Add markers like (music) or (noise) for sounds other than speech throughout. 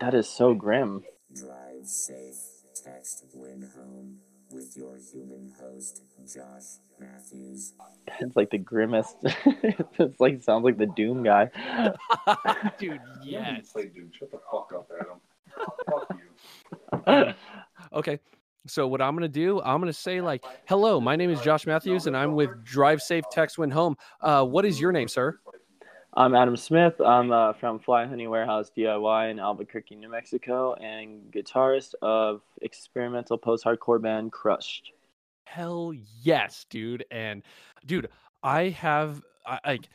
That is so grim. Drive safe. Text win home with your human host, Josh Matthews. (laughs) It's like the grimmest. (laughs) it's like sounds like the Doom guy. (laughs) Dude, yes. Play Doom. Shut the fuck up, Adam. fuck you. Okay. So what I'm gonna do, I'm gonna say like, "Hello, my name is Josh Matthews, and I'm with Drive Safe Text Win Home." Uh, what is your name, sir? I'm Adam Smith. I'm uh, from Fly Honey Warehouse DIY in Albuquerque, New Mexico, and guitarist of experimental post-hardcore band Crushed. Hell yes, dude. And dude, I have I like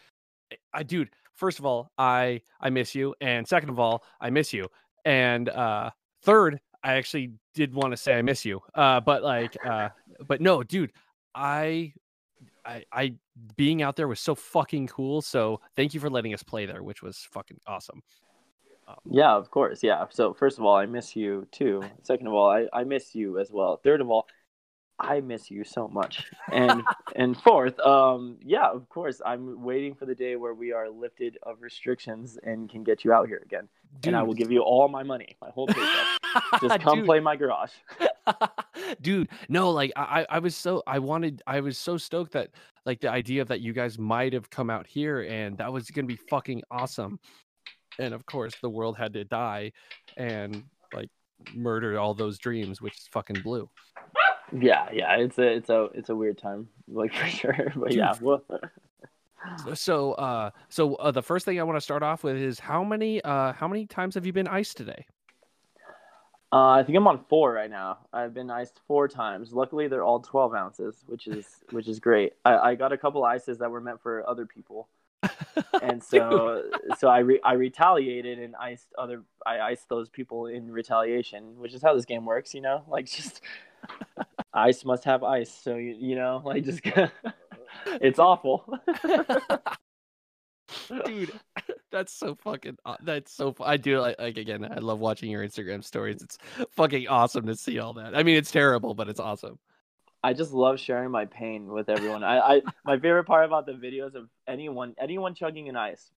I dude, first of all, I I miss you. And second of all, I miss you. And uh third, I actually did want to say I miss you. Uh but like uh but no, dude, I I I being out there was so fucking cool. So thank you for letting us play there, which was fucking awesome. Um, Yeah, of course. Yeah. So first of all, I miss you too. Second of all, I, I miss you as well. Third of all, I miss you so much. And (laughs) and fourth, um, yeah, of course, I'm waiting for the day where we are lifted of restrictions and can get you out here again. And I will give you all my money, my whole paycheck. (laughs) Just come Dude. play my garage. (laughs) dude no like I, I I was so i wanted i was so stoked that like the idea of that you guys might have come out here and that was gonna be fucking awesome and of course the world had to die and like murder all those dreams which is fucking blue Yeah, yeah, it's a it's a it's a weird time, like (laughs) for sure. But yeah, well, so uh so uh, the first thing i want to start off with is how many uh how many times have you been iced today uh, I think I'm on four right now. I've been iced four times. Luckily, they're all 12 ounces, which is (laughs) which is great. I, I got a couple ices that were meant for other people, (laughs) and so so I re- I retaliated and iced other I iced those people in retaliation, which is how this game works. You know, like just ice must have ice. So you you know, like just (laughs) it's awful. (laughs) dude (laughs) that's so fucking that's so i do like, like again i love watching your instagram stories it's fucking awesome to see all that i mean it's terrible but it's awesome I just love sharing my pain with everyone. I, I my favorite part about the videos of anyone anyone chugging an ice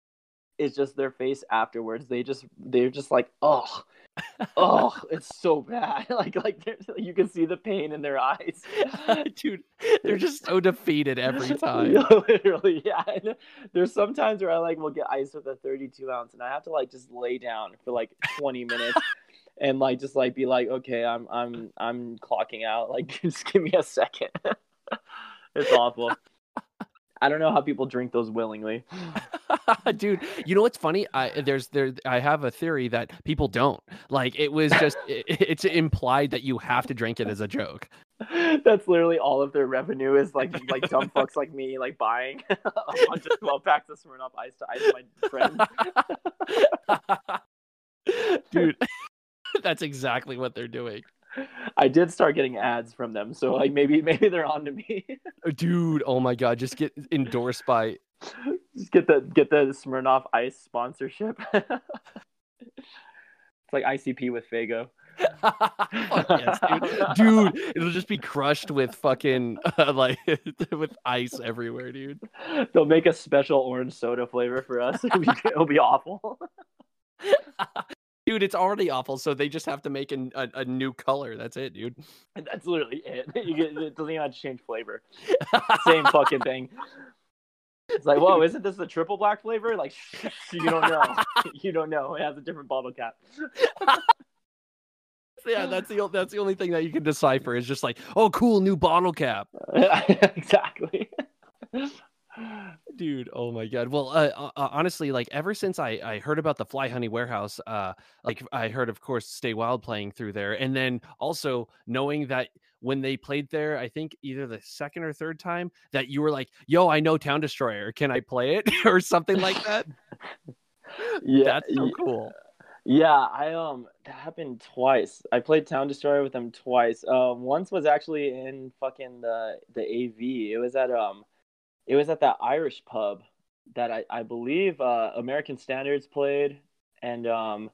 is just their face afterwards. They just they're just like, oh, oh, it's so bad. (laughs) Like like you can see the pain in their eyes. (laughs) dude they're just so defeated every (laughs) time Literally, yeah. And there's sometimes where I like will get ice with a 32 ounce, and I have to like just lay down for like 20 minutes. And like just like be like, okay, I'm I'm I'm clocking out. Like just give me a second. it's awful. I don't know how people drink those willingly. (laughs) dude you know what's funny i there's there i have a theory that people don't like it was just (laughs) it, it's implied that you have to drink it as a joke That's literally all of their revenue is like like dumb fucks like me like buying (laughs) a bunch of 12 packs of Smirnoff Ice to ice my friend. dude that's exactly what they're doing (laughs) I did start getting ads from them, so like maybe maybe they're on to me. (laughs) dude oh my god just get endorsed by Just get the get the Smirnoff Ice sponsorship. (laughs) it's like ICP with Faygo. Yes, dude. dude it'll just be crushed with fucking uh, like with ice everywhere dude They'll make a special orange soda flavor for us. It'll be, it'll be awful. Dude it's already awful so they just have to make an, a, a new color that's it dude (laughs) That's literally it. (laughs) You get, it doesn't even have to change flavor. (laughs) Same fucking thing. It's like, whoa, isn't this the triple black flavor? Like, you don't know. You don't know. It has a different bottle cap. yeah that's the that's the only thing that you can decipher is just like oh cool new bottle cap exactly. Dude oh my god well uh, uh, uh, honestly like ever since i i heard about the fly honey warehouse uh like i heard of course stay wild playing through there and then also knowing that when they played there i think either the second or third time that you were like yo i know town destroyer can i play it (laughs) or something like that (laughs) Yeah. that's so y- cool Yeah, I um that happened twice. I played Town Destroyer with them twice. Uh, once was actually in fucking the the AV. It was at um, it was at that Irish pub that I I believe uh American Standards played, and um,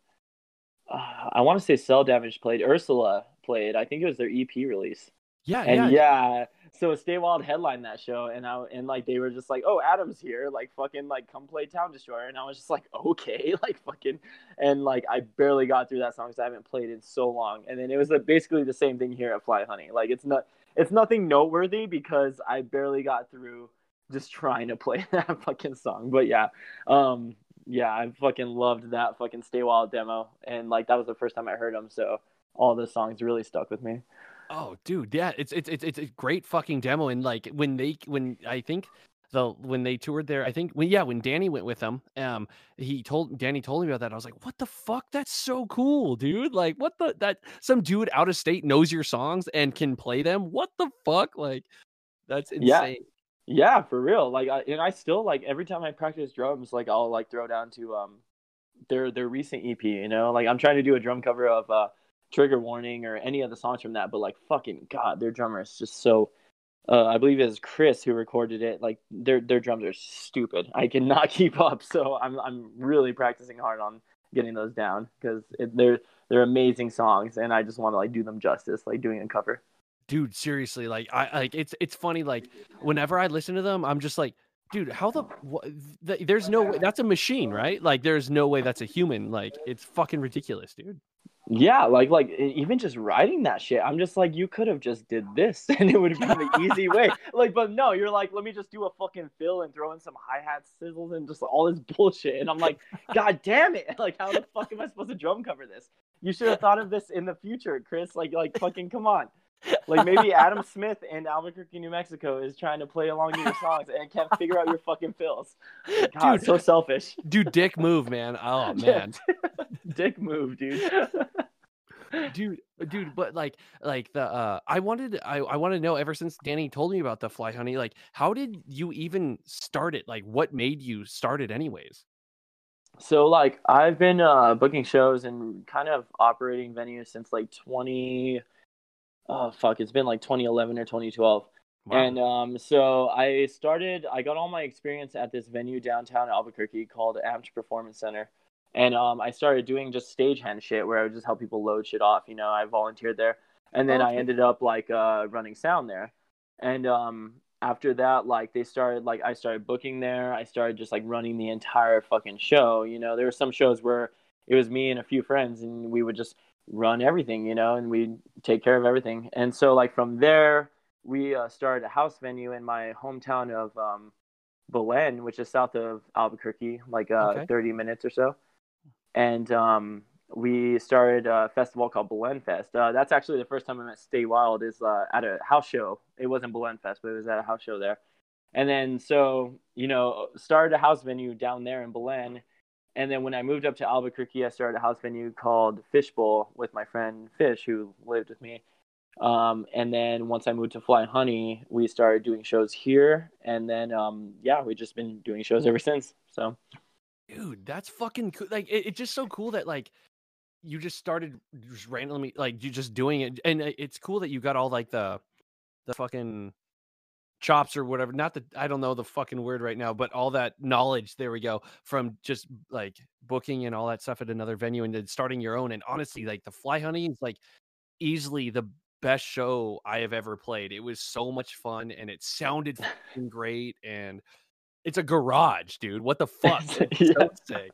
uh, I want to say Cell Damage played. Ursula played. I think it was their EP release. Yeah, and yeah. yeah, so Stay Wild headlined that show, and I and like they were just like, "Oh, Adam's here! Like fucking like come play Town Destroyer," and I was just like, (laughs) "Okay," (laughs) like fucking, and like I barely got through that song because I haven't played in so long, and then it was like, basically the same thing here at Fly Honey. Like it's not it's nothing noteworthy because I barely got through just trying to play (laughs) that fucking song, but yeah, um, yeah, I fucking loved that fucking Stay Wild demo, and like that was the first time I heard them, so all the songs really stuck with me. Oh, dude, yeah, it's it's it's it's a great fucking demo, and like when they when I think the when they toured there, I think when yeah when Danny went with them, um, he told Danny told me about that. I was like, what the fuck? That's so cool, dude. Like, what the that some dude out of state knows your songs and can play them. What the fuck? Like, that's insane. Yeah. Yeah, for real. Like, I, and I still like every time I practice drums, like I'll like throw down to um their their recent EP. You know, like I'm trying to do a drum cover of uh Trigger Warning or any of the songs from that, but like fucking god, their drummer is just so. Uh, I believe it's Chris who recorded it. Like their their drums are stupid. I cannot (laughs) keep up, so I'm I'm really practicing hard on getting those down because they're they're amazing songs, and I just want to like do them justice, like doing a cover. Dude seriously like i like it's it's funny like whenever i listen to them i'm just like dude how the what, th- there's no way that's a machine right like there's no way that's a human like it's fucking ridiculous dude Yeah, like like even just writing that shit, I'm just like you could have just did this (laughs) and it would have been the easy way. (laughs) Like, but no, you're like, let me just do a fucking fill and throw in some hi hat sizzles and just all this (laughs) bullshit. And I'm like, god damn it! Like, how the fuck am I supposed to drum cover this? You should have thought of this in the future, Chris. Like, like fucking come on. Like maybe Adam Smith in Albuquerque, New Mexico, is trying to play along to your songs and can't figure out your fucking fills. God, Dude. so selfish. dude dick move man oh (laughs) man (laughs) Dick move, dude. (laughs) dude dude but like like the uh i wanted i i want to know ever since danny told me about the fly honey like how did you even start it like what made you start it anyways So like I've been uh booking shows and kind of operating venues since like 20 oh fuck it's been like 2011 or 2012 Wow. and um so I started I got all my experience at this venue downtown Albuquerque called Amped Performance Center. And um I started doing just stagehand shit where I would just help people load shit off you know I volunteered there. And then I ended up like uh running sound there. And um after that like they started like i started booking there. I started just like running the entire fucking show you know. There were some shows where it was me and a few friends and we would just run everything you know and we'd take care of everything and so like from there we uh, started a house venue in my hometown of um belen which is south of albuquerque like uh Okay. 30 minutes or so and um we started a festival called Belen Fest. Uh, that's actually the first time I met Stay Wild is uh, at a house show. It wasn't Belen Fest, but it was at a house show there. And then so you know started a house venue down there in Belen. And then when I moved up to Albuquerque, I started a house venue called Fishbowl with my friend Fish, who lived with me. Um, and then once I moved to Fly Honey, we started doing shows here. And then um, yeah, we've just been doing shows ever since. So dude that's fucking cool like it, it's just so cool that like you just started just randomly like you just doing it and it's cool that you got all like the the fucking chops or whatever not that i don't know the fucking word right now but all that knowledge there we go from just like booking and all that stuff at another venue and then starting your own and honestly like the fly honey is like easily the best show i have ever played. It was so much fun and it sounded great and it's a garage dude. What the (laughs) fuck? so Yeah.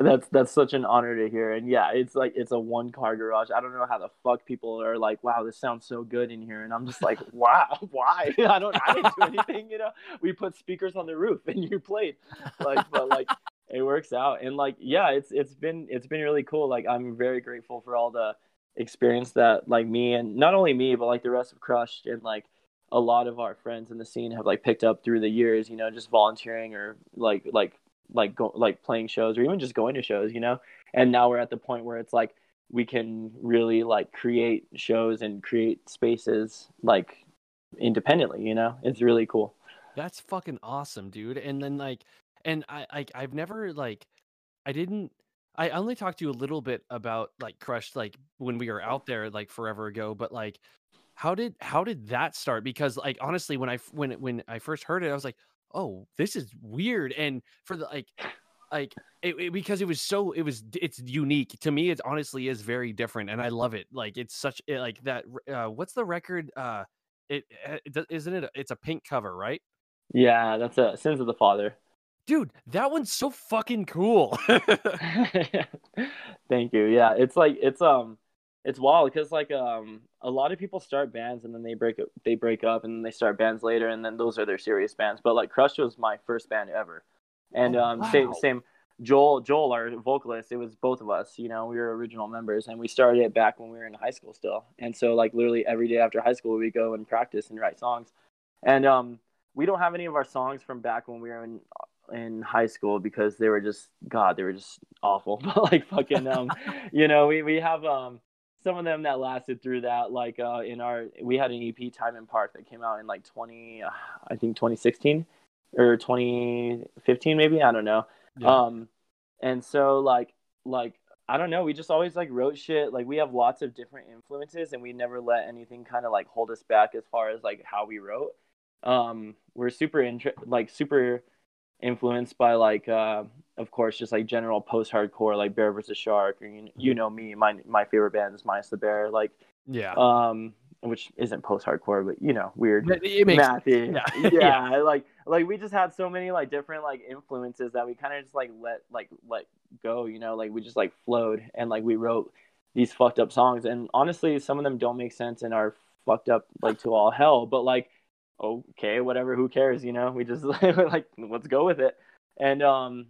That's that's such an honor to hear, and yeah, it's like it's a one car garage. I don't know how the fuck people are like, wow, this sounds so good in here, and I'm just like, (laughs) wow, (laughs) why? (laughs) I don't, I didn't do anything, you know. We put speakers on the roof, and you played, like, but like it works out, and like yeah, it's it's been it's been really cool. Like I'm very grateful for all the experience that like me and not only me, but like the rest of Crushed and like a lot of our friends in the scene have like picked up through the years, you know, just volunteering or like like like go, like playing shows or even just going to shows, you know. And now we're at the point where it's like we can really like create shows and create spaces like independently, you know. It's really cool. That's fucking awesome, dude. And then like, and I, like I've never like, I didn't. I only talked to you a little bit about like Crush, like when we were out there like forever ago. But like, how did how did that start? Because like honestly, when i when when I first heard it, I was like, oh, this is weird. And for the like, like it, it- because it was so it was it's unique to me it honestly is very different and i love it like it's such it, like that uh what's the record uh it, it do- isn't it a- it's a pink cover right Yeah, that's a Sins of the Father. dude that one's so fucking cool (laughs) (laughs) Thank you. Yeah, it's like it's um it's wild because like um a lot of people start bands and then they break up they break up and then they start bands later and then those are their serious bands. But like Crush was my first band ever. And Oh, um same same Joel Joel our vocalist, it was both of us, you know, we were original members and we started it back when we were in high school still. And so like literally every day after high school we go and practice and write songs. And um we don't have any of our songs from back when we were in in high school because they were just god they were just awful (laughs) but like fucking um (laughs) you know we we have um some of them that lasted through that like uh in our we had an ep time in park that came out in like 20 uh, i think 2016 or 2015 maybe i don't know Yeah. um and so like like i don't know we just always like wrote shit like we have lots of different influences and we never let anything kind of like hold us back as far as like how we wrote um we're super inter- like super influenced by like uh of course just like general post hardcore like bear versus shark or you, you know me my my favorite band is minus the bear like yeah. um which isn't post hardcore but you know weird It- it makes mathy (laughs) Yeah. yeah. like like we just had so many like different like influences that we kind of just like let like let go you know like we just like flowed and like we wrote these fucked up songs. And honestly some of them don't make sense and are fucked up like to all hell but like okay whatever who cares you know? We just (laughs) like let's go with it. And um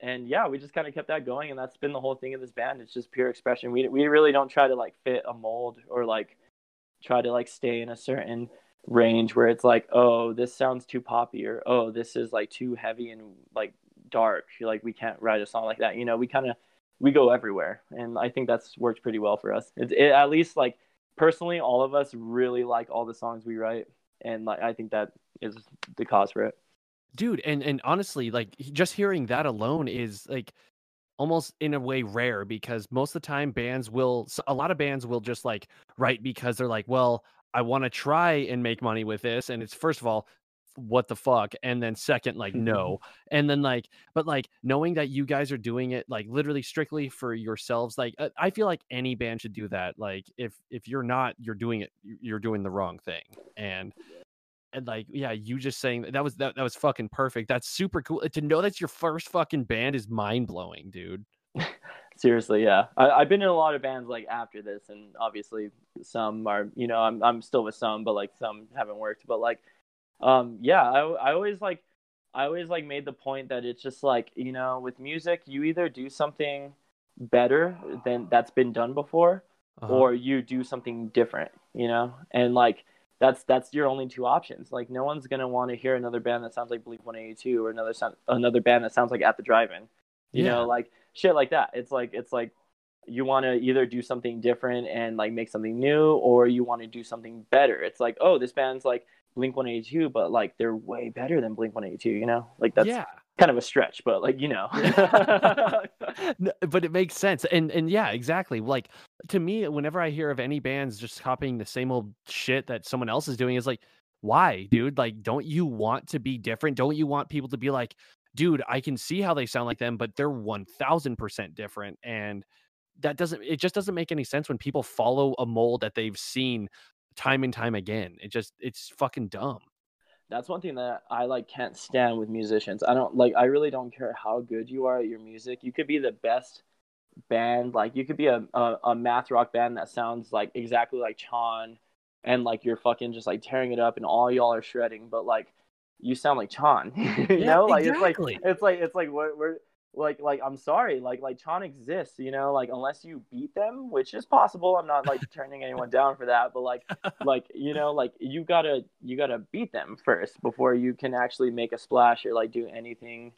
and yeah we just kind of kept that going and that's been the whole thing of this band. It's just pure expression. We we really don't try to like fit a mold or like try to like stay in a certain range where it's like oh this sounds too poppy or oh this is like too heavy and like dark. Like we can't write a song like that. You know we kind of we go everywhere and i think that's worked pretty well for us. It, it, at least like personally all of us really like all the songs we write and like i think that is the cause for it dude and and honestly like just hearing that alone is like almost in a way rare because most of the time bands will a lot of bands will just like write because they're like well i want to try and make money with this and it's first of all what the fuck? and then second like no and then like but like knowing that you guys are doing it like literally strictly for yourselves like uh, i feel like any band should do that like if if you're not you're doing it you're doing the wrong thing and and like yeah you just saying that, that was that, that was fucking perfect that's super cool to know that's your first fucking band is mind-blowing dude (laughs) seriously yeah I, i've been in a lot of bands like after this and obviously some are you know i'm, I'm still with some but like some haven't worked but like um yeah I, I always like i always like made the point that it's just like you know with music you either do something better than that's been done before Uh-huh. or you do something different you know and like that's that's your only two options. Like no one's gonna want to hear another band that sounds like blink 182 or another sound, another band that sounds like at the drive-in. You Yeah. know like shit like that. It's like it's like you want to either do something different and like make something new or you want to do something better. It's like oh this band's like blink 182 but like they're way better than blink 182 you know? Like that's yeah kind of a stretch but like you know. (laughs) (laughs) No, but it makes sense and and yeah exactly like to me whenever i hear of any bands just copying the same old shit that someone else is doing is like why dude? Like don't you want to be different? Don't you want people to be like dude i can see how they sound like them but they're 1000% different and that doesn't it just doesn't make any sense when people follow a mold that they've seen time and time again. It just it's fucking dumb that's one thing that I like can't stand with musicians. I don't like I really don't care how good you are at your music. You could be the best band, like you could be a, a, a math rock band that sounds like exactly like Chon and like you're fucking just like tearing it up and all y'all are shredding, but like you sound like Chon. (laughs) you Yeah, know? Like exactly. it's like it's like it's like we're, we're like like I'm sorry, like like Chon exists, you know, like unless you beat them, which is possible. I'm not like turning anyone down for that, but like (laughs) like you know like you gotta you gotta beat them first before you can actually make a splash or like do anything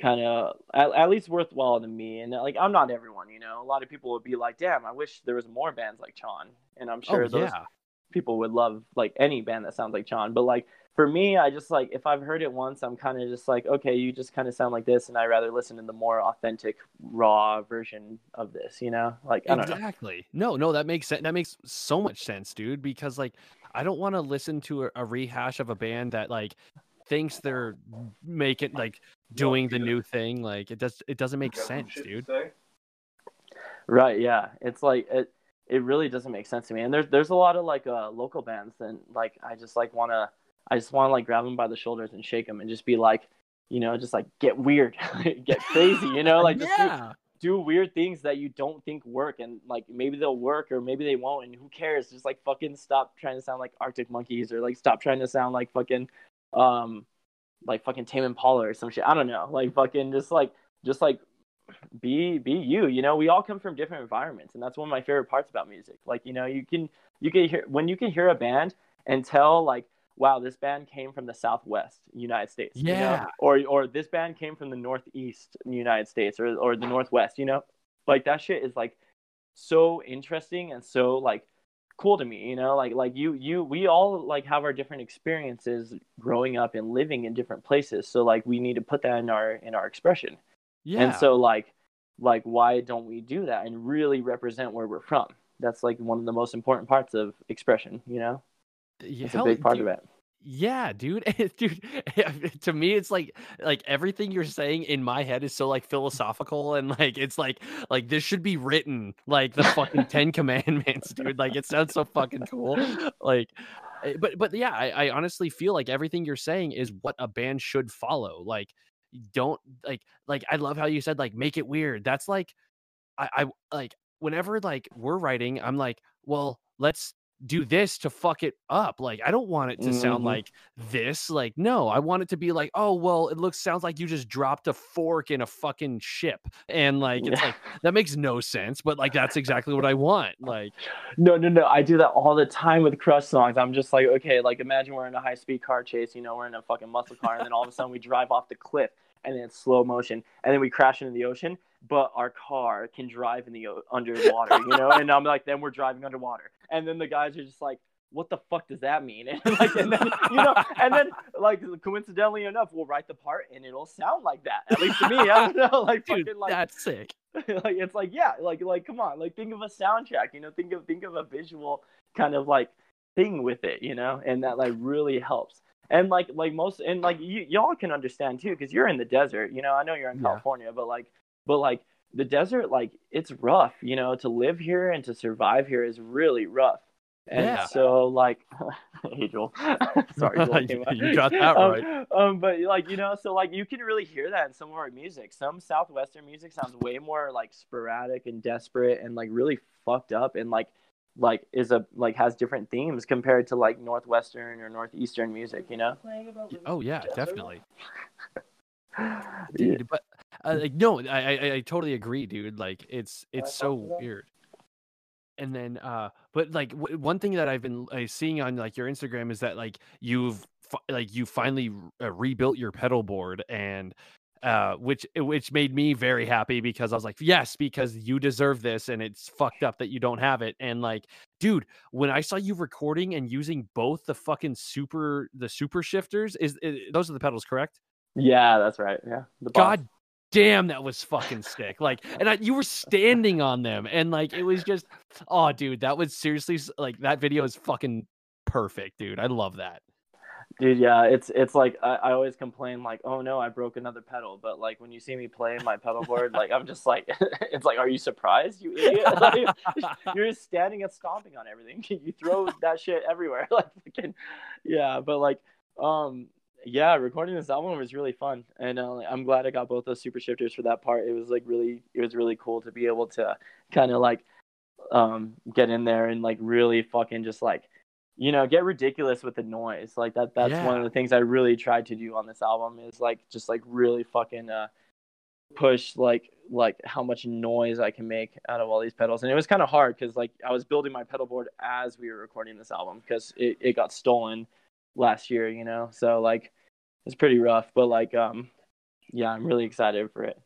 kind of at, at least worthwhile to me and like i'm not everyone you know a lot of people would be like damn i wish there was more bands like Chon, and i'm oh, sure oh those yeah people would love like any band that sounds like Chon, but like for me i just like if i've heard it once i'm kind of just like okay you just kind of sound like this and i rather listen to the more authentic raw version of this you know like i don't know exactly no no that makes sense that makes so much sense dude because like i don't want to listen to a, a rehash of a band that like thinks they're making like doing the new thing. Like it does it doesn't make sense, dude. Right, yeah. It's like it it really doesn't make sense to me. And there's there's a lot of like uh local bands and like I just like want to I just want to like grab them by the shoulders and shake them and just be like, you know, just like get weird, (laughs) get crazy, you know, like just do, do weird things that you don't think work and like maybe they'll work or maybe they won't and who cares? Just like fucking stop trying to sound like Arctic Monkeys or like stop trying to sound like fucking um like fucking Tame Impala or some shit. I don't know. Like fucking just like just like be be you you know we all come from different environments and that's one of my favorite parts about music like you know you can you can hear when you can hear a band and tell like wow this band came from the southwest united states you know? Yeah. or or this band came from the northeast united states or or the northwest you know like that shit is like so interesting and so like cool to me you know like like you you we all like have our different experiences growing up and living in different places so like we need to put that in our in our expression Yeah. and so like like why don't we do that and really represent where we're from? That's like one of the most important parts of expression, you know? Yeah, It's a big part dude, of it. Yeah, dude. (laughs) dude, (laughs) to me it's like like everything you're saying in my head is so like philosophical and like it's like like this should be written like the fucking (laughs) 10 commandments, dude. Like it sounds so fucking cool. Like eh, but but yeah, I, I honestly feel like everything you're saying is what a band should follow. Like don't like like I love how you said like make it weird. That's like I, I like whenever like we're writing, I'm like, well, let's do this to fuck it up. Like I don't want it to sound Mhm. like this. Like no, I want it to be like, oh well, it looks sounds like you just dropped a fork in a fucking ship, and like it's Yeah. like (laughs) that makes no sense, but like that's exactly what I want. Like No, no, no. I do that all the time with crush songs. I'm just like, okay, like imagine we're in a high speed car chase, you know, we're in a fucking muscle car, and then all of a sudden we drive off the cliff and then it's slow motion, and then we crash into the ocean, but our car can drive in the o- underwater, you know? and I'm like, then we're driving underwater. And then the guys are just like, what the fuck does that mean? (laughs) And like, and then you know, and then like coincidentally enough, we'll write the part and it'll sound like that. At least to me, I don't know, like dude, fucking like that's sick. (laughs) like it's like yeah like like come on like think of a soundtrack you know think of think of a visual kind of like thing with it you know and that like really helps and like like most and like you y'all can understand too because you're in the desert you know i know you're in Yeah. california but like but like the desert like it's rough you know to live here and to survive here is really rough and Yeah. so like (laughs) hey Joel. (laughs) sorry Joel (laughs) You- you got that Um, right. um, but like you know, so like you can really hear that in some of our music. Some southwestern music sounds way more like sporadic and desperate and like really fucked up and like like is a like has different themes compared to like northwestern or northeastern music. You know? Oh yeah, (laughs) definitely. Dude but uh, like no I, I i totally agree dude like it's it's so weird and then uh but like w- one thing that i've been uh, seeing on like your instagram is that like you've fi- like you finally uh, rebuilt your pedal board and uh which which made me very happy because i was like yes because you deserve this and it's fucked up that you don't have it and like dude when i saw you recording and using both the fucking super the super shifters is, is those are the pedals correct Yeah, that's right. Yeah. The. God damn, that was fucking sick. Like, and I, you were standing on them, and like, it was just, oh, dude, that was seriously like that video is fucking perfect, dude. I love that. Dude, yeah, it's it's like I, I always complain like, oh no, I broke another pedal. But like when you see me play my pedal board, like I'm just like, (laughs) it's like, are you surprised, you idiot? (laughs) (laughs) You're just standing and stomping on everything. You throw that shit everywhere, like fucking, yeah. But like, um, yeah, recording this album was really fun, and uh, I'm glad I got both those super shifters for that part. It was like really, it was really cool to be able to kind of like, um, get in there and like really fucking just like you know get ridiculous with the noise. Like that that's one of the things i really tried to do on this album is like just like really fucking uh push like like how much noise i can make out of all these pedals. And it was kind of hard because like i was building my pedal board as we were recording this album because it, it got stolen last year you know? So like it's pretty rough but like um yeah i'm really excited for it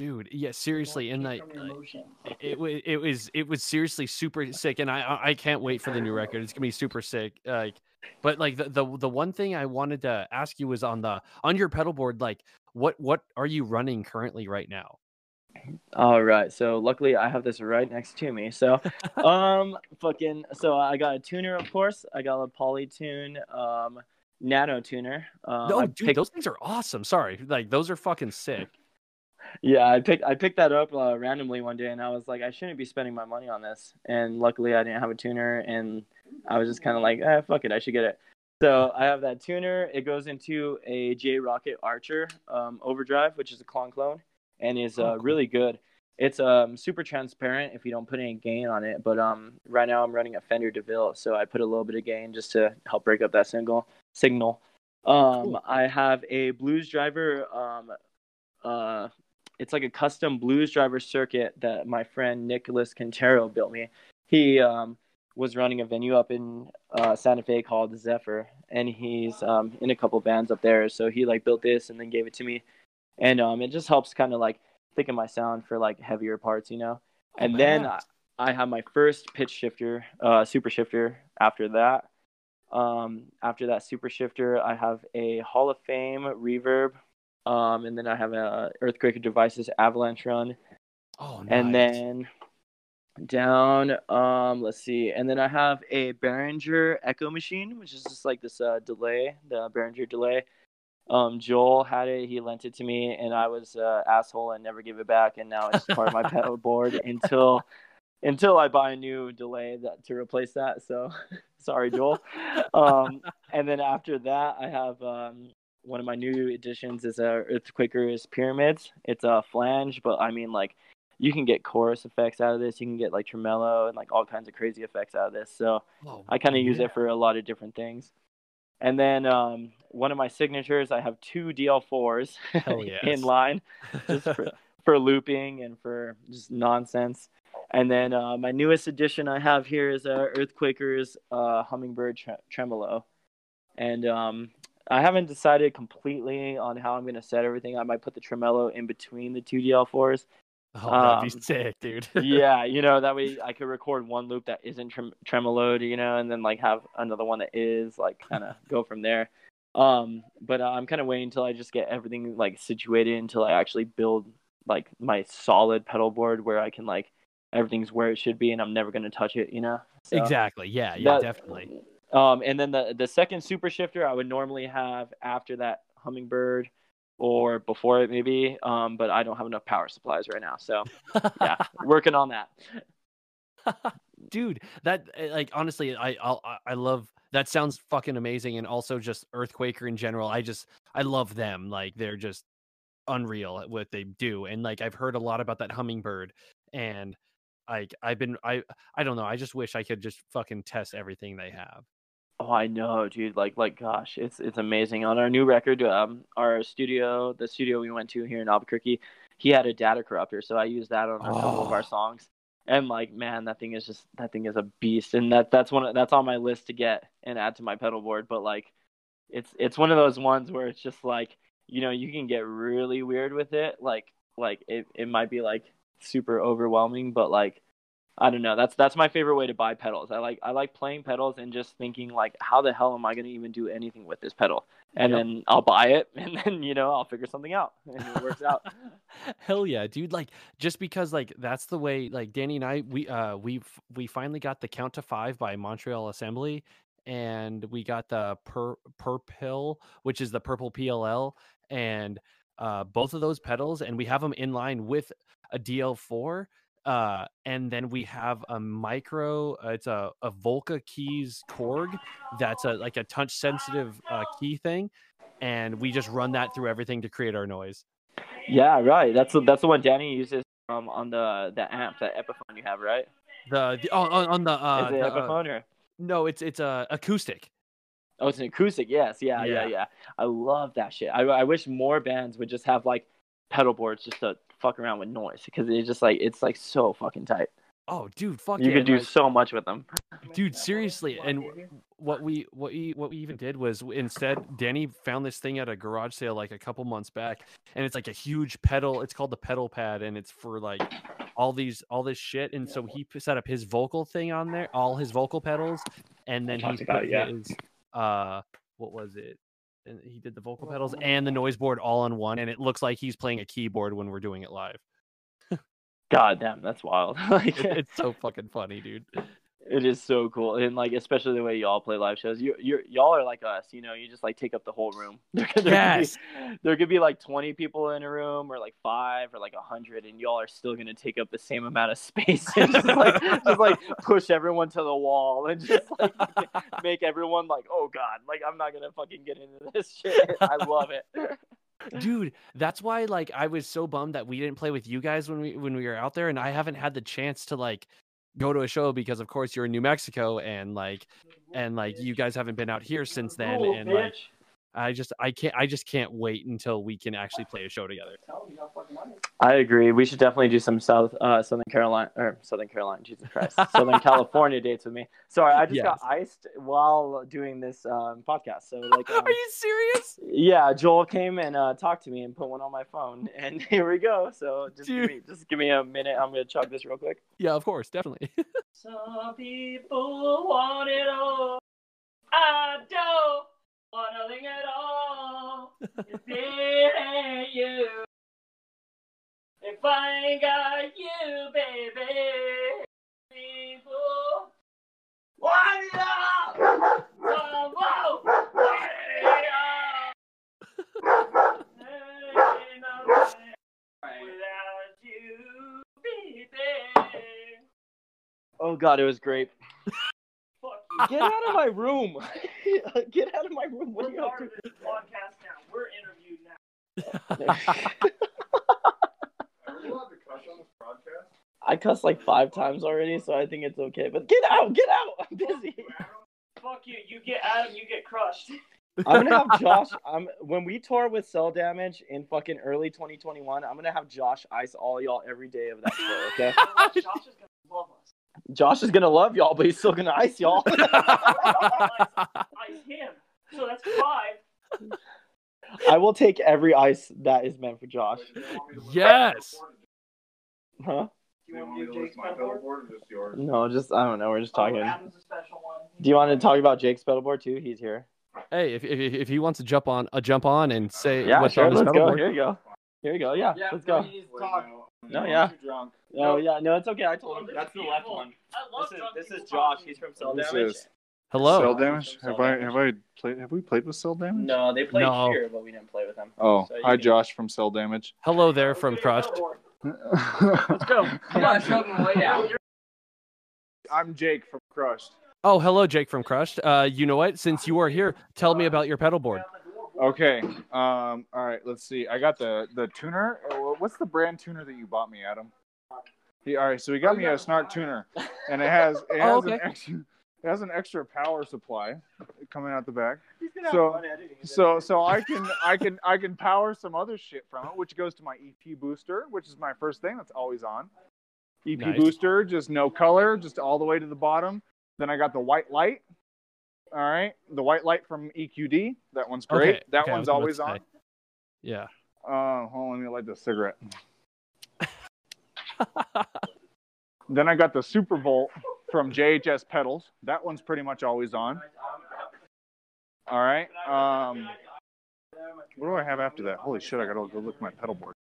Dude, yeah, seriously, and like, like, it was it was it was seriously super sick, and I I- I can't wait for the new record. It's gonna be super sick. Like, but like the the the one thing I wanted to ask you was on the on your pedal board, like, what what are you running currently right now? All right. So luckily I have this right next to me. So (laughs) um fucking so I got a tuner of course. I got a polytune um Nano tuner. Um, no, I dude, picked- those things are awesome. Sorry, like those are fucking sick. Yeah, I picked I picked that up uh, randomly one day, and I was like, I shouldn't be spending my money on this. And luckily, I didn't have a tuner, and I was just kind of like, eh, fuck it, I should get it. So I have that tuner. It goes into a J Rockett Archer um, overdrive, which is a clone clone, and is Oh, uh, really good. It's um super transparent if you don't put any gain on it. But um right now I'm running a Fender DeVille, so I put a little bit of gain just to help break up that signal. Signal. Um, Cool. I have a Blues Driver um uh it's like a custom blues driver circuit that my friend Nicholas Quintero built me. He um, was running a venue up in uh, Santa Fe called Zephyr, and he's um, in a couple bands up there. So he like built this and then gave it to me, and um, it just helps kind of like thicken my sound for like heavier parts, you know. Oh, and then. I, I have my first pitch shifter, uh, super shifter. After that, um, after that super shifter, I have a Hall of Fame reverb um, and then I have a Earthquaker Devices Avalanche Run, oh, and then down, um, let's see, and then I have a Behringer Echo Machine, which is just like this uh, delay, the Behringer delay. Um, Joel had it; he lent it to me, and I was uh, asshole and never gave it back, and now it's part of my (laughs) pedal board until until I buy a new delay that to replace that. So (laughs) sorry, Joel. (laughs) Um, and then after that, I have um, one of my new additions is a Earthquaker's Pyramids. It's a flange, but I mean like you can get chorus effects out of this. You can get like tremolo and like all kinds of crazy effects out of this. So Whoa, I kind of use yeah. it for a lot of different things. And then um, one of my signatures, I have two DL4s (laughs) yes. in line (laughs) just for, for looping and for just nonsense. And then uh, my newest addition I have here is uh, Earthquaker's uh, Hummingbird tre- Tremolo. And um, I haven't decided completely on how I'm going to set everything. I might put the tremolo in between the two DL4s. Oh, that'd be um, sick, dude. (laughs) yeah, you know, that way I could record one loop that isn't trem- tremoloed, you know, and then like have another one that is, like (laughs) kind of go from there. Um, but uh, I'm kind of waiting until I just get everything like situated until I actually build like my solid pedal board where I can like everything's where it should be and I'm never going to touch it, you know. So- exactly. Yeah. Yeah. that- definitely. Um, and then the the second super shifter I would normally have after that hummingbird or before it maybe. Um, but I don't have enough power supplies right now, so (laughs) yeah, working on that. (laughs) dude that eh, like honestly i I'll, i i love that sounds fucking amazing and also just earthquaker in general. I just i love them. Like they're just unreal at what they do. And like i've heard a lot about that hummingbird and like i've been i i don't know. I just wish i could just fucking test everything they have Oh, I know, dude. Like, like, gosh, it's it's amazing. On our new record, um, our studio, the studio we went to here in Albuquerque, he had a data corrupter, so I used that on a couple of our Oh. songs. And like, man, that thing is just that thing is a beast, and that that's one of- that's on my list to get and add to my pedal board. But like, it's it's one of those ones where it's just like, you know, you can get really weird with it. Like, like it it might be like super overwhelming, but like I don't know. That's that's my favorite way to buy pedals. I like I like playing pedals and just thinking like, how the hell am I going to even do anything with this pedal? And Yep. then I'll buy it, (laughs) and then you know I'll figure something out, and it works out. (laughs) hell yeah dude like just because like that's the way like danny and i we uh we we finally got the count to five by montreal assembly and we got the per purple which is the purple pll and uh both of those pedals and we have them in line with a dl4 uh and then we have a micro uh, it's a, a volca keys korg that's a like a touch sensitive uh, key thing and we just run that through everything to create our noise yeah, right. That's the, that's the one Danny uses um, on the the amp, that Epiphone you have, right? The, the oh, on, on the uh, Is it the, uh, Epiphone or? no, it's it's a acoustic. Oh, it's an acoustic. Yes, yeah, yeah, Yeah. yeah. I love that shit. I, I wish more bands would just have like pedal boards just to fuck around with noise because it's just like it's like so fucking tight. Oh, dude, fuck You yeah, could do like- so much with them. dude, seriously. And what we what we what we even did was instead Danny found this thing at a garage sale like a couple months back, and it's like a huge pedal. It's called the pedal pad, and it's for like all these all this shit. And so he set up his vocal thing on there, all his vocal pedals, and then he about put it, yeah. his uh what was it? And he did the vocal pedals oh and the noise board all on one, and it looks like he's playing a keyboard when we're doing it live. (laughs) God damn, that's wild. (laughs) like, It- it's so (laughs) fucking funny, dude. It is so cool, and like especially the way y'all play live shows. You you y'all are like us, you know. You just like take up the whole room. (laughs) There, could- there Yes. could be, there could be like twenty people in a room, or like five, or like a hundred, and y'all are still gonna take up the same amount of space (laughs) and just like just like push everyone to the wall and just like (laughs) make everyone like, oh god, like I'm not gonna fucking get into this shit. I love it. dude that's why like i was so bummed that we didn't play with you guys when we when we were out there and i haven't had the chance to like go to a show because of course you're in new mexico and like and like you guys haven't been out here since then Cool, and like. I just i can't i just can't wait until we can actually play a show together I agree. We should definitely do some South uh, Southern Carolina or Southern Carolina, Jesus Christ, (laughs) Southern California dates with me. Sorry, I just got iced while doing this um, podcast. So like, (laughs) um, are you serious yeah, Joel came and uh, talked to me and put one on my phone, (laughs) and here we go. So just Dude. give me just give me a minute. I'm gonna chug this real quick. yeah of course definitely Some people want it all. I don't want nothing at all. If it ain't you, if I ain't got you, baby, people all. Whoa, whoa, want it all. Ain't nothing without you, baby. Oh god, it was great. Get out of my room. (laughs) (laughs) Get out of my room. What are you up to? this podcast now. We're interviewed now. Are we allowed to cuss on this podcast? I cussed like five times already, so I think it's okay. But get out, get out. I'm busy. Fuck you. You get Adam, you get crushed. I'm gonna have (laughs) Josh. I'm when we tour with Cell Damage in fucking early 2021. I'm gonna have Josh ice all y'all every day of that tour. Okay. (laughs) Josh is gonna love us. Josh is gonna love y'all, but he's still gonna ice y'all. Ice him. So that's five. I will take every ice that is meant for Josh. Wait, do you want me to list Yes. Huh? Do Do you you want want me to list my pedalboard or just yours? No, just I don't know. We're just oh, talking. Oh, Adam's a special one. Do you want to talk about Jake's pedalboard too? He's here. hey if, if if he wants to jump on a jump on and say Yeah, what's sure. on Let's go. Here you go. Here you go. Yeah, let's go. Wait, no, No, yeah. No, yeah, no, it's okay. I told him that's the left one. I love This is this is Josh. He's from Cell This Damage. is- hello Cell Cell damage? Cell Have I Damage. have I played have we played with cell damage? No, they played No. here, but we didn't play with them. Oh, So you hi can- Josh from Cell Damage. hello there from crushed (laughs) Let's go. Come on, show them way out. I'm Jake from Crushed. oh hello jake from crushed uh you know what since you are here tell me about your pedal board Okay. Um. All right. Let's see. I got the the tuner. Uh, What's the brand tuner that you bought me, Adam? He, all right. So he got me a Snark tuner, and it has it has Oh, an okay. extra it has an extra power supply coming out the back. So so so I can I can I can power some other shit from it, which goes to my EP booster, which is my first thing that's always on. EP Nice. booster, just no color, just all the way to the bottom. Then I got the white light. All right, the white light from EQD. That one's great. Okay, that okay, one's always on. yeah Uh, hold on, let me light the cigarette. (laughs) then I got the Super Volt from JHS Pedals. That one's pretty much always on. All right. Um, what do I have after that? Holy shit! I gotta go look at my pedal board.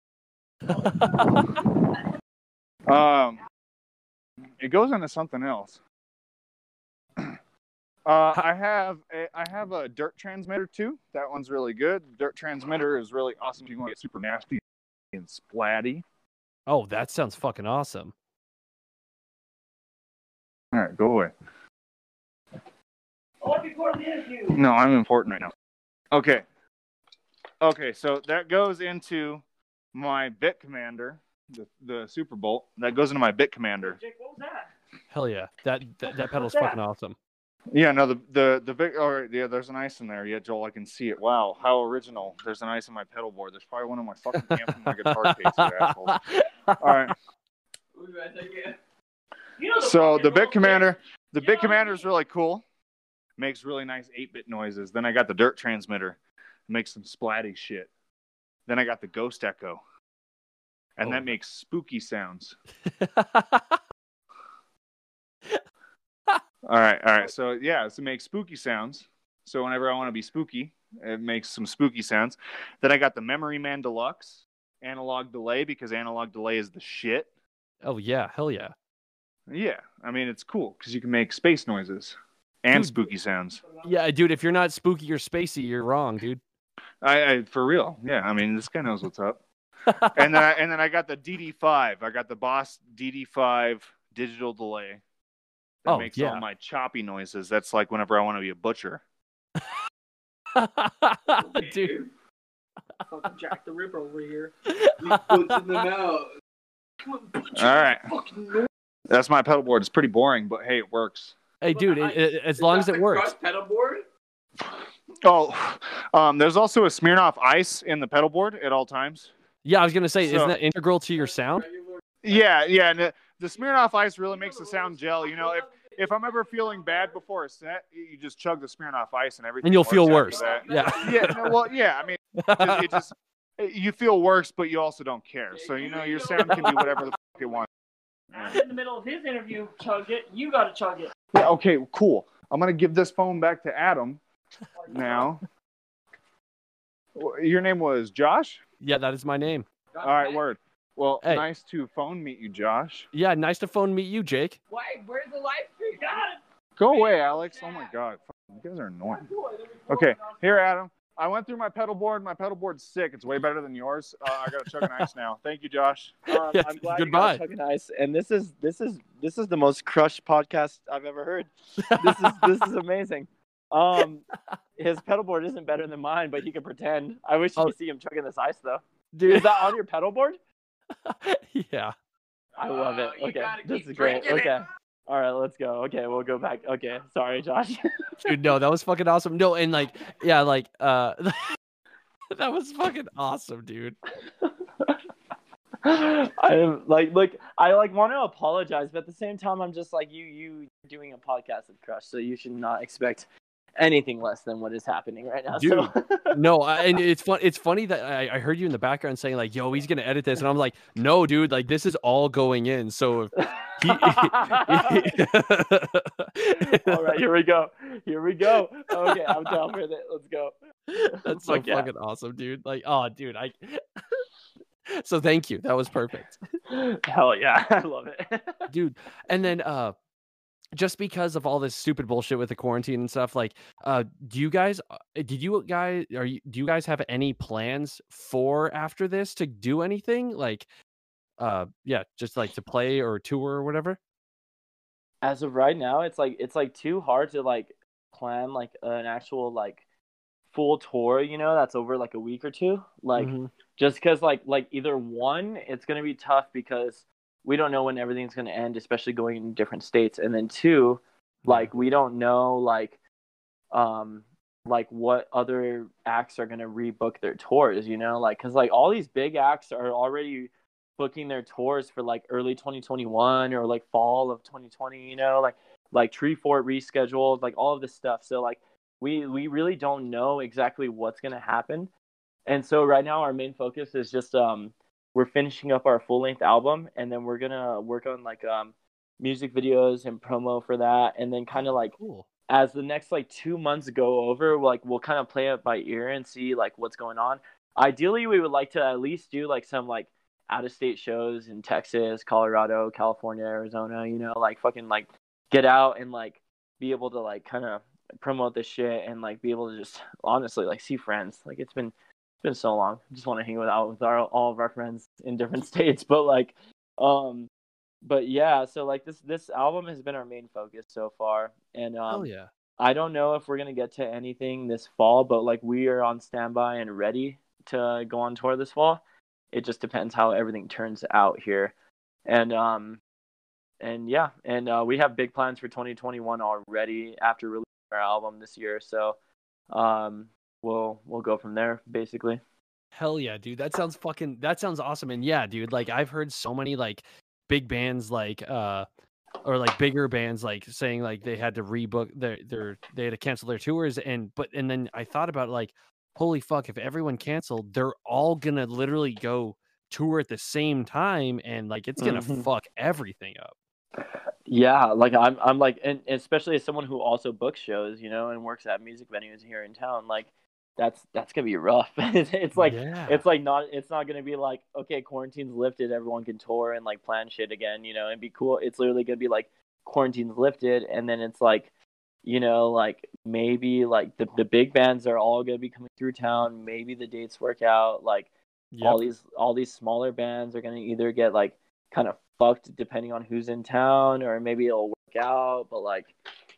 (laughs) Um, it goes into something else. (clears throat) Uh, I have a, I have a dirt transmitter too. That one's really good. Dirt transmitter is really awesome if you want to get super nasty and splatty. oh that sounds fucking awesome All right, go away. I want to be part of the interview. No, I'm important right now. Okay. Okay, so that goes into my bit commander, the, the Super Bolt. That goes into my bit commander. Jake, what was that? hell yeah that that, that pedal's that? fucking awesome Yeah, no, the the the big. All right, yeah, there's an ice in there. Yeah, Joel, I can see it. Wow, how original. There's an ice in my pedal board. There's probably one of my fucking amps in my guitar case. You assholes. (laughs) All right. You know So the bit rules, commander, the You bit commander is really cool. Makes really nice 8-bit noises. Then I got the dirt transmitter, makes some splatty shit. Then I got the ghost echo, and Oh. that makes spooky sounds. (laughs) All right, all right. So yeah, so it makes spooky sounds. So whenever I want to be spooky, it makes some spooky sounds. Then I got the Memory Man Deluxe analog delay because analog delay is the shit. oh yeah hell yeah Yeah, I mean it's cool because you can make space noises and Dude. spooky sounds. Yeah, dude. If you're not spooky or spacey, you're wrong, dude. I, I for real. Yeah, I mean this guy knows what's up. (laughs) and then I, and then I got the DD5. I got the Boss DD5 digital delay. That Oh, makes yeah. all my choppy noises. That's like whenever I want to be a butcher. (laughs) dude. Fucking Jack the Ripper over here. (laughs) All right, that's my pedal board. It's pretty boring, but hey, it works. Hey, dude. It, it- as long as it works. pedal board? Oh, um, there's also a Smirnoff Ice in the pedal board at all times. Yeah, I was gonna say, So- isn't that integral to your sound? Yeah, yeah. And the, the Smirnoff Ice really makes the sound gel. You know, if if I'm ever feeling bad before a set, you just chug the Smirnoff Ice and everything. And you'll feel worse. Yeah. (laughs) yeah, no, well, yeah. I mean, it, it just (laughs) you feel worse, but you also don't care. So you know your sound can be whatever the fuck you want. I'm in the middle of his interview. Chug it. You gotta chug it. Yeah, okay, cool. I'm gonna give this phone back to Adam now. Your name was Josh. yeah, that is my name. All right, word. Well, Hey. nice to phone meet you, Josh. Yeah, nice to phone meet you, Jake. Wait, where's the live stream? Got. Go away, Alex. Oh my God, you guys are annoying. Okay, here, Adam. I went through my pedal board. My pedal board's sick. It's way better than yours. Uh, I got to chug an ice now. Thank you, Josh. Um, Yeah, I'm (laughs) glad goodbye. you got Chuck and Ice, and this is this is this is the most crushed podcast I've ever heard. This is this is amazing. Um, his pedal board isn't better than mine, but he can pretend. I wish you Oh. could see him chugging this ice though. Dude, is that on your pedal board? (laughs) yeah. I love it. Oh, Okay, this is great. it. Okay, all right, let's go. Okay, we'll go back. Okay, sorry, Josh. (laughs) Dude, no, that was fucking awesome. No, and like, yeah, like, uh, (laughs) that was fucking awesome, dude. I'm like, like, I like want to apologize, but at the same time, I'm just like, you, you doing a podcast with Crush, so you should not expect anything less than what is happening right now. So, (laughs) No, I, and it's fun. It's funny that I, I heard you in the background saying like, "Yo, he's gonna edit this," and I'm like, "No, dude, like this is all going in." So, he, (laughs) (laughs) all right, here we go. Here we go. Okay, I'm down with it. Let's go. that's so Fuck yeah. fucking awesome, dude. Like, oh, dude, I. so thank you. That was perfect. Hell yeah, I love it. dude and then uh just because of all this stupid bullshit with the quarantine and stuff like uh do you guys uh, did you guys are you do you guys have any plans for after this to do anything like uh yeah just like to play or tour or whatever As of right now, it's like it's like too hard to like plan like an actual like full tour. You know, that's over like a week or two. Like. Mhm. just because like like either one it's going to be tough because we don't know when everything's going to end especially going in different states. And then two like we don't know like um like what other acts are going to rebook their tours you know? Like because like all these big acts are already booking their tours for like early 2021 or like fall of 2020 you know? Like like Treefort rescheduled like all of this stuff. So like we we really don't know exactly what's going to happen. And so right now our main focus is just um we're finishing up our full length album and then we're gonna work on like um music videos and promo for that. And then kind of like cool. as the next like two months go over like we'll kind of play it by ear and see like what's going on. Ideally we would like to at least do like some like out of state shows in texas colorado california arizona you know like fucking like get out and like be able to like kind of promote this shit and like be able to just honestly like see friends. Like it's been it's been so long I just want to hang out with our all of our friends in different (laughs) states but like um but yeah so like this this album has been our main focus so far and um oh yeah I don't know if we're gonna get to anything this fall, but like we are on standby and ready to go on tour this fall. It just depends how everything turns out here, and um, and yeah, and uh, we have big plans for 2021 already after releasing our album this year. So, um, we'll we'll go from there basically. Hell yeah, dude. That sounds fucking that sounds awesome. And yeah, dude, like I've heard so many like big bands like uh or like bigger bands like saying like they had to rebook their their they had to cancel their tours and but and then I thought about like holy fuck if everyone canceled they're all gonna literally go tour at the same time and like it's gonna Mhm. fuck everything up. Yeah, like I'm I'm like and especially as someone who also books shows, you know, and works at music venues here in town, like that's that's gonna be rough. it's, (laughs) it's like yeah. it's like not it's not gonna be like okay quarantine's lifted everyone can tour and like plan shit again you know and be cool it's literally gonna be like quarantine's lifted and then it's like you know like maybe like the, the big bands are all gonna be coming through town maybe the dates work out like Yep. all these all these smaller bands are gonna either get like kind of fucked depending on who's in town or maybe it'll work out but like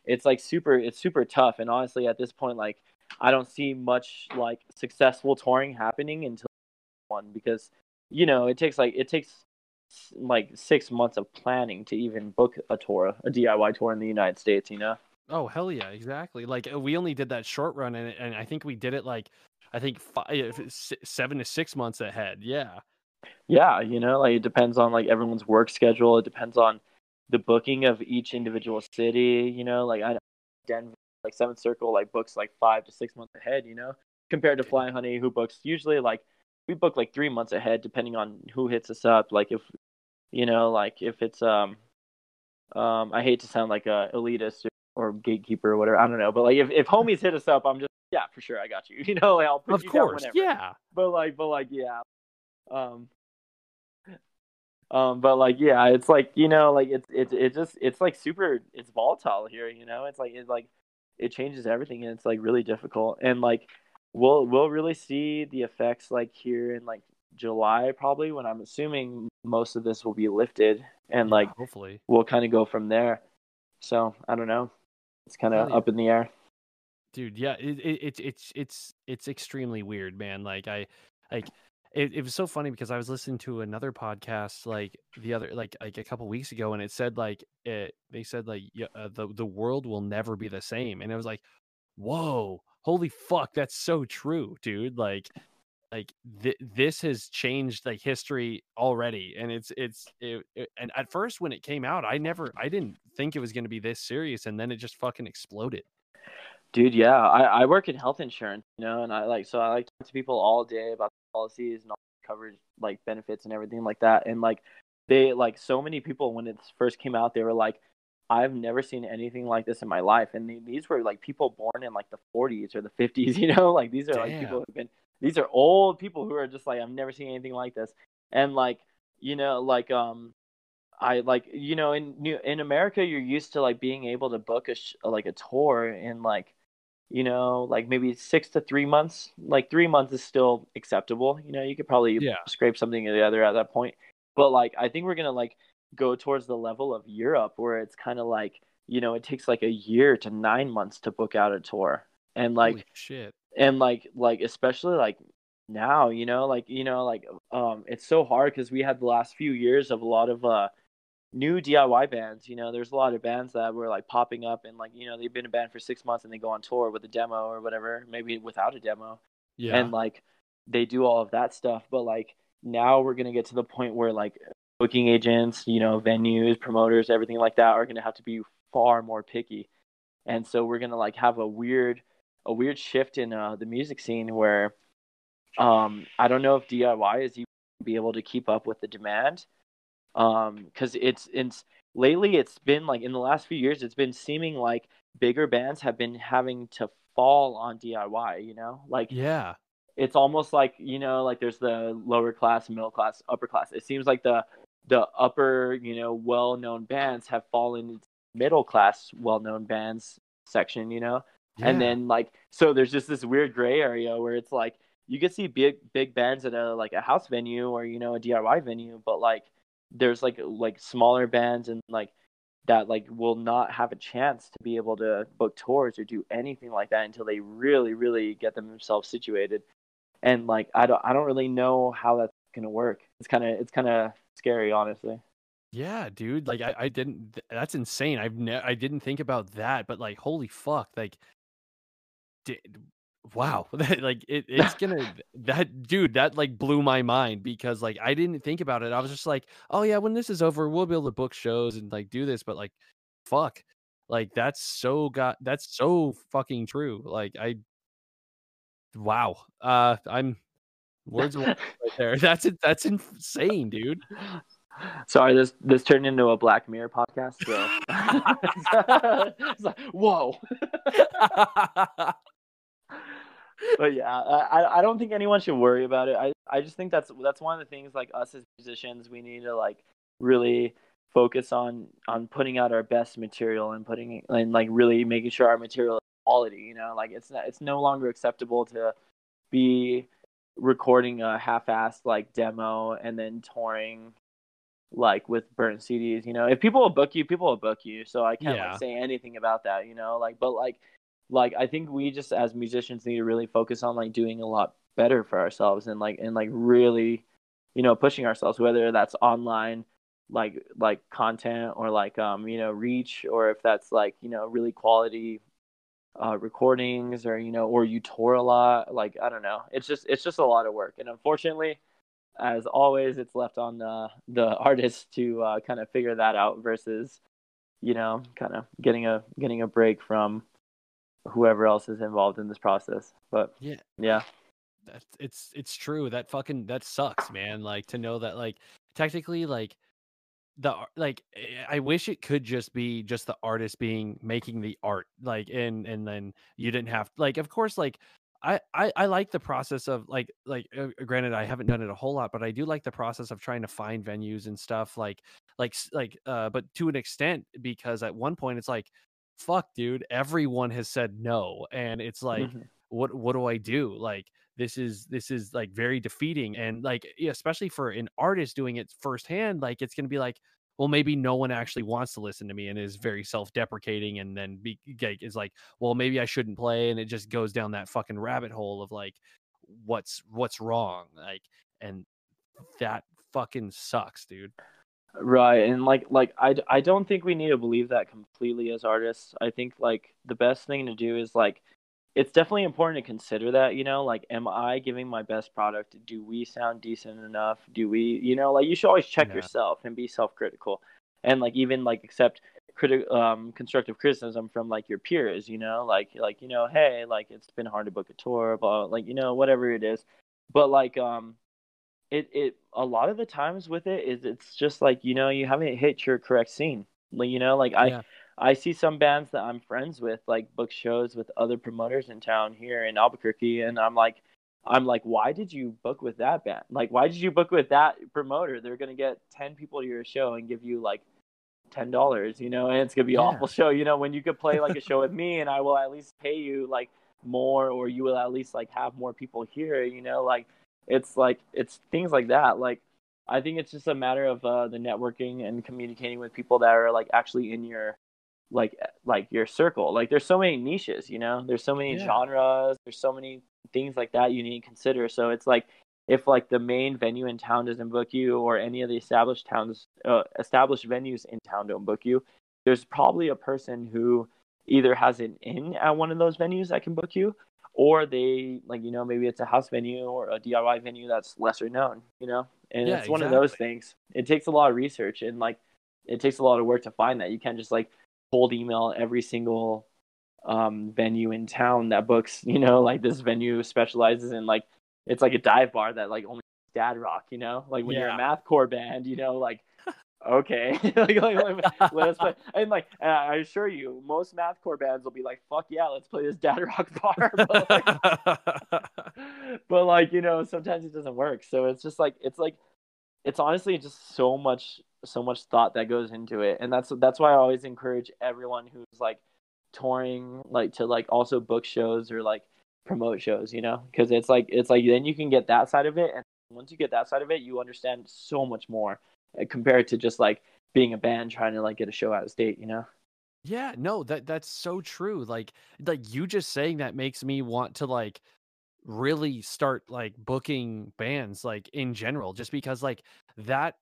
it's like super it's super tough and honestly at this point like i don't see much like successful touring happening until one because you know it takes like it takes like six months of planning to even book a tour a diy tour in the united states you know Oh hell yeah, exactly. Like uh, we only did that short run, and and I think we did it like I think five, seven to six months ahead. Yeah. yeah you know like it depends on like everyone's work schedule it depends on the booking of each individual city you know like i denver like seventh circle like books like five to six months ahead you know compared to fly honey who books usually like we book like three months ahead depending on who hits us up like if you know like if it's um um i hate to sound like a elitist or, or gatekeeper or whatever i don't know but like if, if homies hit us up i'm just yeah for sure i got you (laughs) you know like i'll put Of you down course. whenever Yeah. but like but like yeah um um but like yeah it's like you know like it's it's it just it's like super it's volatile here you know it's like it's like it changes everything and it's like really difficult. And like we'll we'll really see the effects like here in like july probably when i'm assuming most of this will be lifted and Yeah, like hopefully. we'll kind of go from there. So i don't know. It's kind of up in the air. Dude yeah it, it, it's it's it's it's extremely weird man. Like i like it, it was so funny because i was listening to another podcast like the other like like a couple weeks ago and it said like it they said like uh, the the world will never be the same. And it was like whoa holy fuck that's so true dude like like th- this has changed like history already. And it's it's it, it- and at first when it came out i never i didn't think it was going to be this serious and then it just fucking exploded. Dude, yeah, I, I work in health insurance, you know, and I like so I like talk to people all day about policies and all the coverage, like benefits and everything like that. And like they like so many people when it first came out, they were like, I've never seen anything like this in my life. And they, these were like people born in like the 40s or the 50s, (laughs) you know, like these are like people who've been these are old people who are just like I've never seen anything like this. And like you know, like um I like you know in New in America you're used to like being able to book a sh- like a tour in like you know like maybe six to three months like three months is still acceptable. You know you could probably Yeah. scrape something or the other at that point. But like I think we're gonna like go towards the level of Europe where it's kind of like you know it takes like a year to nine months to book out a tour. And like Holy shit. and like like especially like now you know like you know like um it's so hard because we had the last few years of a lot of uh new diy bands you know there's a lot of bands that were like popping up and like you know they've been a band for six months and they go on tour with a demo or whatever maybe without a demo. Yeah. And like they do all of that stuff but like now we're gonna get to the point where like booking agents you know venues promoters everything like that are gonna have to be far more picky. And so we're gonna like have a weird a weird shift in uh, the music scene where um i don't know if diy is even be able to keep up with the demand um because it's it's lately it's been like in the last few years it's been seeming like bigger bands have been having to fall on diy you know? Like yeah. it's almost like you know like there's the lower class middle class upper class. It seems like the the upper you know well known bands have fallen into middle class well known bands section you know? And then like so there's just this weird gray area where it's like you could see big big bands at a like a house venue or you know a diy venue but like there's like like smaller bands and like that like will not have a chance to be able to book tours or do anything like that until they really really get themselves situated and like i don't i don't really know how that's gonna work it's kind of it's kind of scary honestly Yeah, dude. Like I, I didn't. That's insane. I've ne- I didn't think about that, but like, holy fuck! Like, di- wow. (laughs) like it, (laughs) it's gonna that dude. That like blew my mind because like I didn't think about it. I was just like, oh yeah, when this is over, we'll be able to book shows and like do this. But like, fuck. Like that's so got that's so fucking true. Like I, wow. Uh, I'm words (laughs) right there. That's it. That's insane, dude. sorry this this turned into a black mirror podcast so it's like, whoa but yeah, I I- don't think anyone should worry about it. I I just think that's that's one of the things like us as musicians we need to like really focus on on putting out our best material and putting and like really making sure our material is quality. You know, like it's not, it's no longer acceptable to be recording a half-assed like demo and then touring like with burnt CDs. You know, if people will book you, people will book you. So I can't Yeah. like say anything about that. You know, like but like like I think we just as musicians need to really focus on like doing a lot better for ourselves and like and like really you know pushing ourselves whether that's online like like content or like um you know reach or if that's like you know really quality uh recordings or you know or you tour a lot like I don't know. It's just it's just a lot of work. And unfortunately as always it's left on the the (laughs) artist to uh kind of figure that out versus you know kind of getting a getting a break from whoever else is involved in this process but Yeah. yeah That's it's it's true. That fucking that sucks, man. Like to know that like technically like the like I wish it could just be just the artist being making the art like and and then you didn't have like of course like I, I I like the process of like like uh, granted I haven't done it a whole lot but I do like the process of trying to find venues and stuff like like like uh but to an extent because at one point it's like fuck dude everyone has said no and it's like Mhm. what what do I do? Like this is this is like very defeating and like especially for an artist doing it firsthand, like it's gonna be like, well, maybe no one actually wants to listen to me and is very self-deprecating and then be like is like, well, maybe I shouldn't play, and it just goes down that fucking rabbit hole of like what's what's wrong. Like and that fucking sucks, dude. Right, and like like I I don't think we need to believe that completely as artists. I think like the best thing to do is like it's definitely important to consider that, you know, like am I giving my best product? Do we sound decent enough? Do we, you know, like you should always check Yeah. yourself and be self-critical. And like even like accept criti- um constructive criticism from like your peers, you know, like like you know, hey, like it's been hard to book a tour, blah, like you know, whatever it is. But like um it it a lot of the times with it is it's just like you know you haven't hit your correct scene. Like you know like i Yeah. i see some bands that i'm friends with like book shows with other promoters in town here in albuquerque and i'm like i'm like why did you book with that band? Like why did you book with that promoter? They're gonna get 10 people to your show and give you like ten dollars you know and it's gonna be an awful show. You know when you could play like a show with me and i will at least pay you like more or you will at least like have more people here you know like it's like it's things like that. Like i think it's just a matter of uh, the networking and communicating with people that are like actually in your like like your circle. Like there's so many niches you know? There's so many Yeah. genres. There's so many things like that you need to consider. So it's like if like the main venue in town doesn't book you or any of the established towns uh, established venues in town don't book you there's probably a person who either has an in at one of those venues that can book you or they like you know maybe it's a house venue or a DIY venue that's lesser known, you know. And Yeah, it's one of those things. It takes a lot of research and like it takes a lot of work to find that. You can't just like cold email every single um venue in town that books, (laughs) you know, like this venue specializes in like it's like a dive bar that like only dad rock, you know? Like when you're a math core band, you know, like okay, (laughs) like, like, like, let us play. And like, uh, I assure you, most mathcore bands will be like, "Fuck yeah, let's play this dad rock (laughs) bar." (laughs) but, like, but like, you know, sometimes it doesn't work. So it's just like, it's like, it's honestly just so much, so much thought that goes into it, and that's that's why I always encourage everyone who's like touring, like to like also book shows or like promote shows, you know, because it's like it's like then you can get that side of it, and once you get that side of it, you understand so much more compared to just like being a band trying to like get a show out of state, you know. Yeah, no, that that's so true. Like like you just saying that makes me want to like really start like booking bands like in general just because like that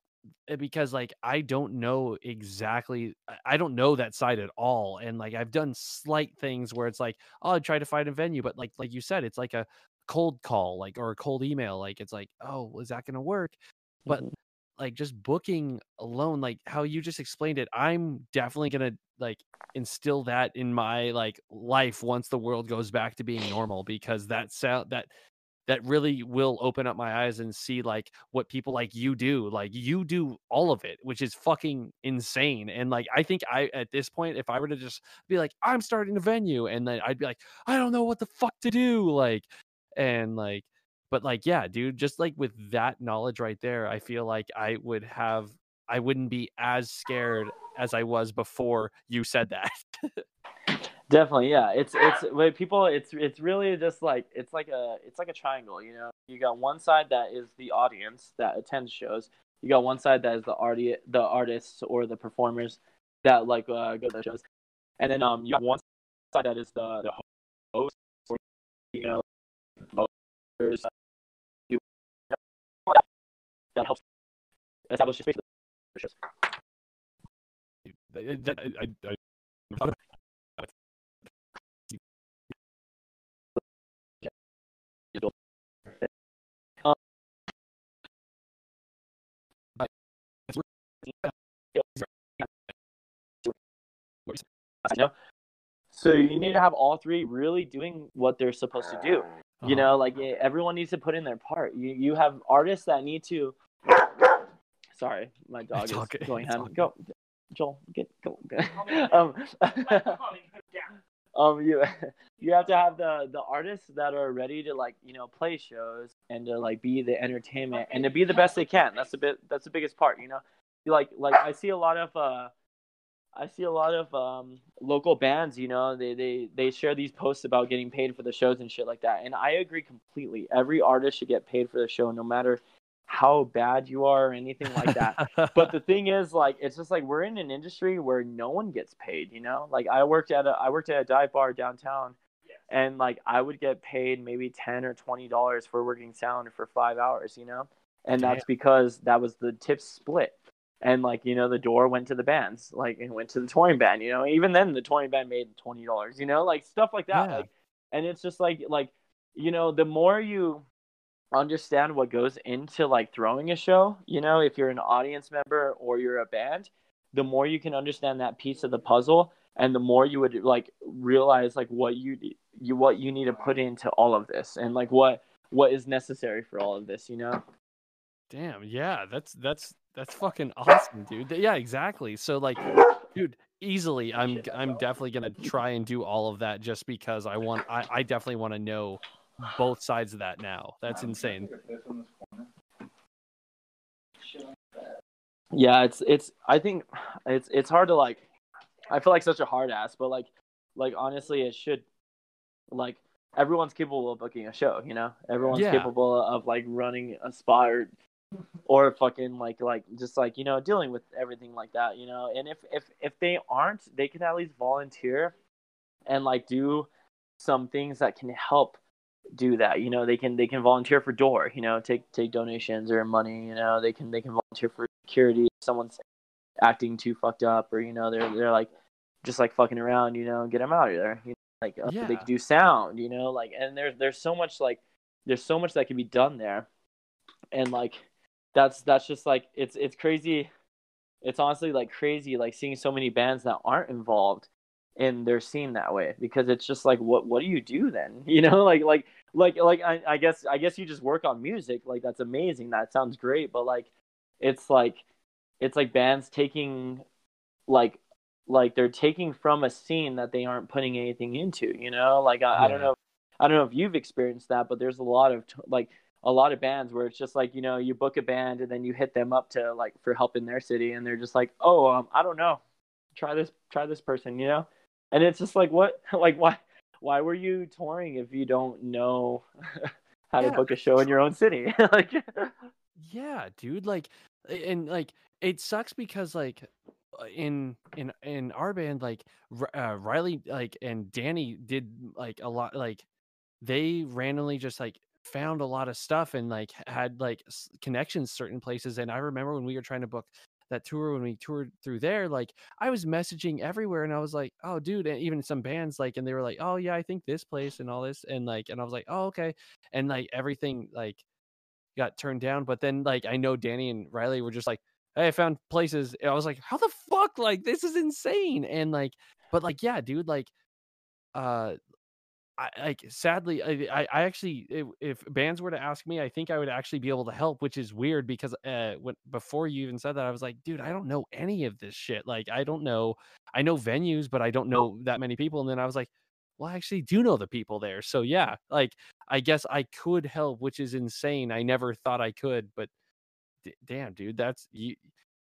eh, because like I don't know exactly I- don't know that side at all and like I've done slight things where it's like oh I try to find a venue but like like you said it's like a cold call like or a cold email like it's like oh is that going to work but Mhm. Like just booking alone like how you just explained it i'm definitely gonna like instill that in my like life once the world goes back to being normal because that sound that that really will open up my eyes and see like what people like you do like you do all of it which is fucking insane and like i think i at this point if i were to just be like i'm starting a venue and then i'd be like i don't know what the fuck to do like and like but like yeah dude just like with that knowledge right there i feel like i would have i wouldn't be as scared as i was before you said that (laughs) Definitely, yeah. It's it's when people it's it's really just like it's like a it's like a triangle, you know. You got one side that is the audience that attends shows. You got one side that is the arti- the artists or the performers that like uh, go to the shows. And then um you got one side that is the the host or you know that helps establish a space for the. I- I- I- I know. So you need to have all three really doing what they're supposed to do. Uh-huh. You know, like everyone needs to put in their part. You you have artists that need to. Sorry, my dog It's is okay. going It's ham. Go, Joel, get go. (laughs) um, Calming him down. (laughs) um, you (laughs) you have to have the the artists that are ready to like you know play shows and to like be the entertainment and to be the best they can. That's the bit. That's the biggest part. You know, like like I see a lot of uh I see a lot of um, local bands, you know, they, they, they share these posts about getting paid for the shows and shit like that. And I agree completely. Every artist should get paid for the show, no matter how bad you are or anything like that. but the (laughs) thing is, like, it's just like we're in an industry where no one gets paid, you know? Like, I worked at a, I worked at a dive bar downtown, and like I would get paid maybe ten or twenty dollars for working sound for five hours, you know? And that's because that was the tips split and like you know the door went to the bands like and went to the touring band you know even then the touring band made twenty dollars you know like stuff like that Yeah. like and it's just like like you know the more you understand what goes into like throwing a show you know if you're an audience member or you're a band the more you can understand that piece of the puzzle and the more you would like realize like what you you what you need to put into all of this and like what what is necessary for all of this you know Damn, yeah, that's that's that's fucking awesome, dude. Yeah, exactly. So like, dude, easily, I'm I'm definitely gonna try and do all of that just because I want. I I definitely want to know both sides of that now. That's insane. yeah it's it's i think it's it's hard to like i feel like such a hard ass but like like honestly it should like everyone's capable of booking a show you know everyone's Yeah. capable of like running a spot or or fucking like like just like you know dealing with everything like that you know and if if if they aren't they can at least volunteer and like do some things that can help do that you know they can they can volunteer for door you know take take donations or money you know they can they can volunteer for security if someone's acting too fucked up or you know they're they're like just like fucking around you know get them out of there you know, like uh, Yeah. they could do sound you know like and there's there's so much like there's so much that can be done there and like that's that's just like it's it's crazy it's honestly like crazy like seeing so many bands that aren't involved in their scene that way because it's just like what what do you do then? (laughs) You know like like like like I, I guess i guess you just work on music. Like that's amazing. That sounds great. But like it's like it's like bands taking like like they're taking from a scene that they aren't putting anything into you know? Like i, I don't know i don't know if you've experienced that but there's a lot of t- like a lot of bands where it's just like you know you book a band and then you hit them up to like for help in their city and they're just like oh um, i don't know. Try this try this person you know and it's just like what (laughs) like why why were you touring if you don't know (laughs) how to book a show in your own city (laughs) like Yeah, dude. Like, and like, it sucks because like, uh, in in in our band, like uh, Riley, like, and Danny did like a lot. Like, they randomly just like found a lot of stuff and like had like s- connections certain places. And I remember when we were trying to book that tour when we toured through there, like I was messaging everywhere, and I was like, "Oh, dude!" And even some bands, like, and they were like, "Oh, yeah, I think this place and all this," and like, and I was like, "Oh, okay," and like everything, like got turned down. But then like I know Danny and Riley were just like, Hey, I found places. And I was like, How the fuck? Like this is insane. And like, but like, yeah, dude, like uh I like sadly I I, actually if, if bands were to ask me, I think I would actually be able to help, which is weird because uh when before you even said that, I was like, dude, I don't know any of this shit. Like I don't know I know venues, but I don't know that many people. And then I was like, well, I actually do know the people there. So yeah, like I guess I could help, which is insane. I never thought I could, but d- damn, dude, that's you.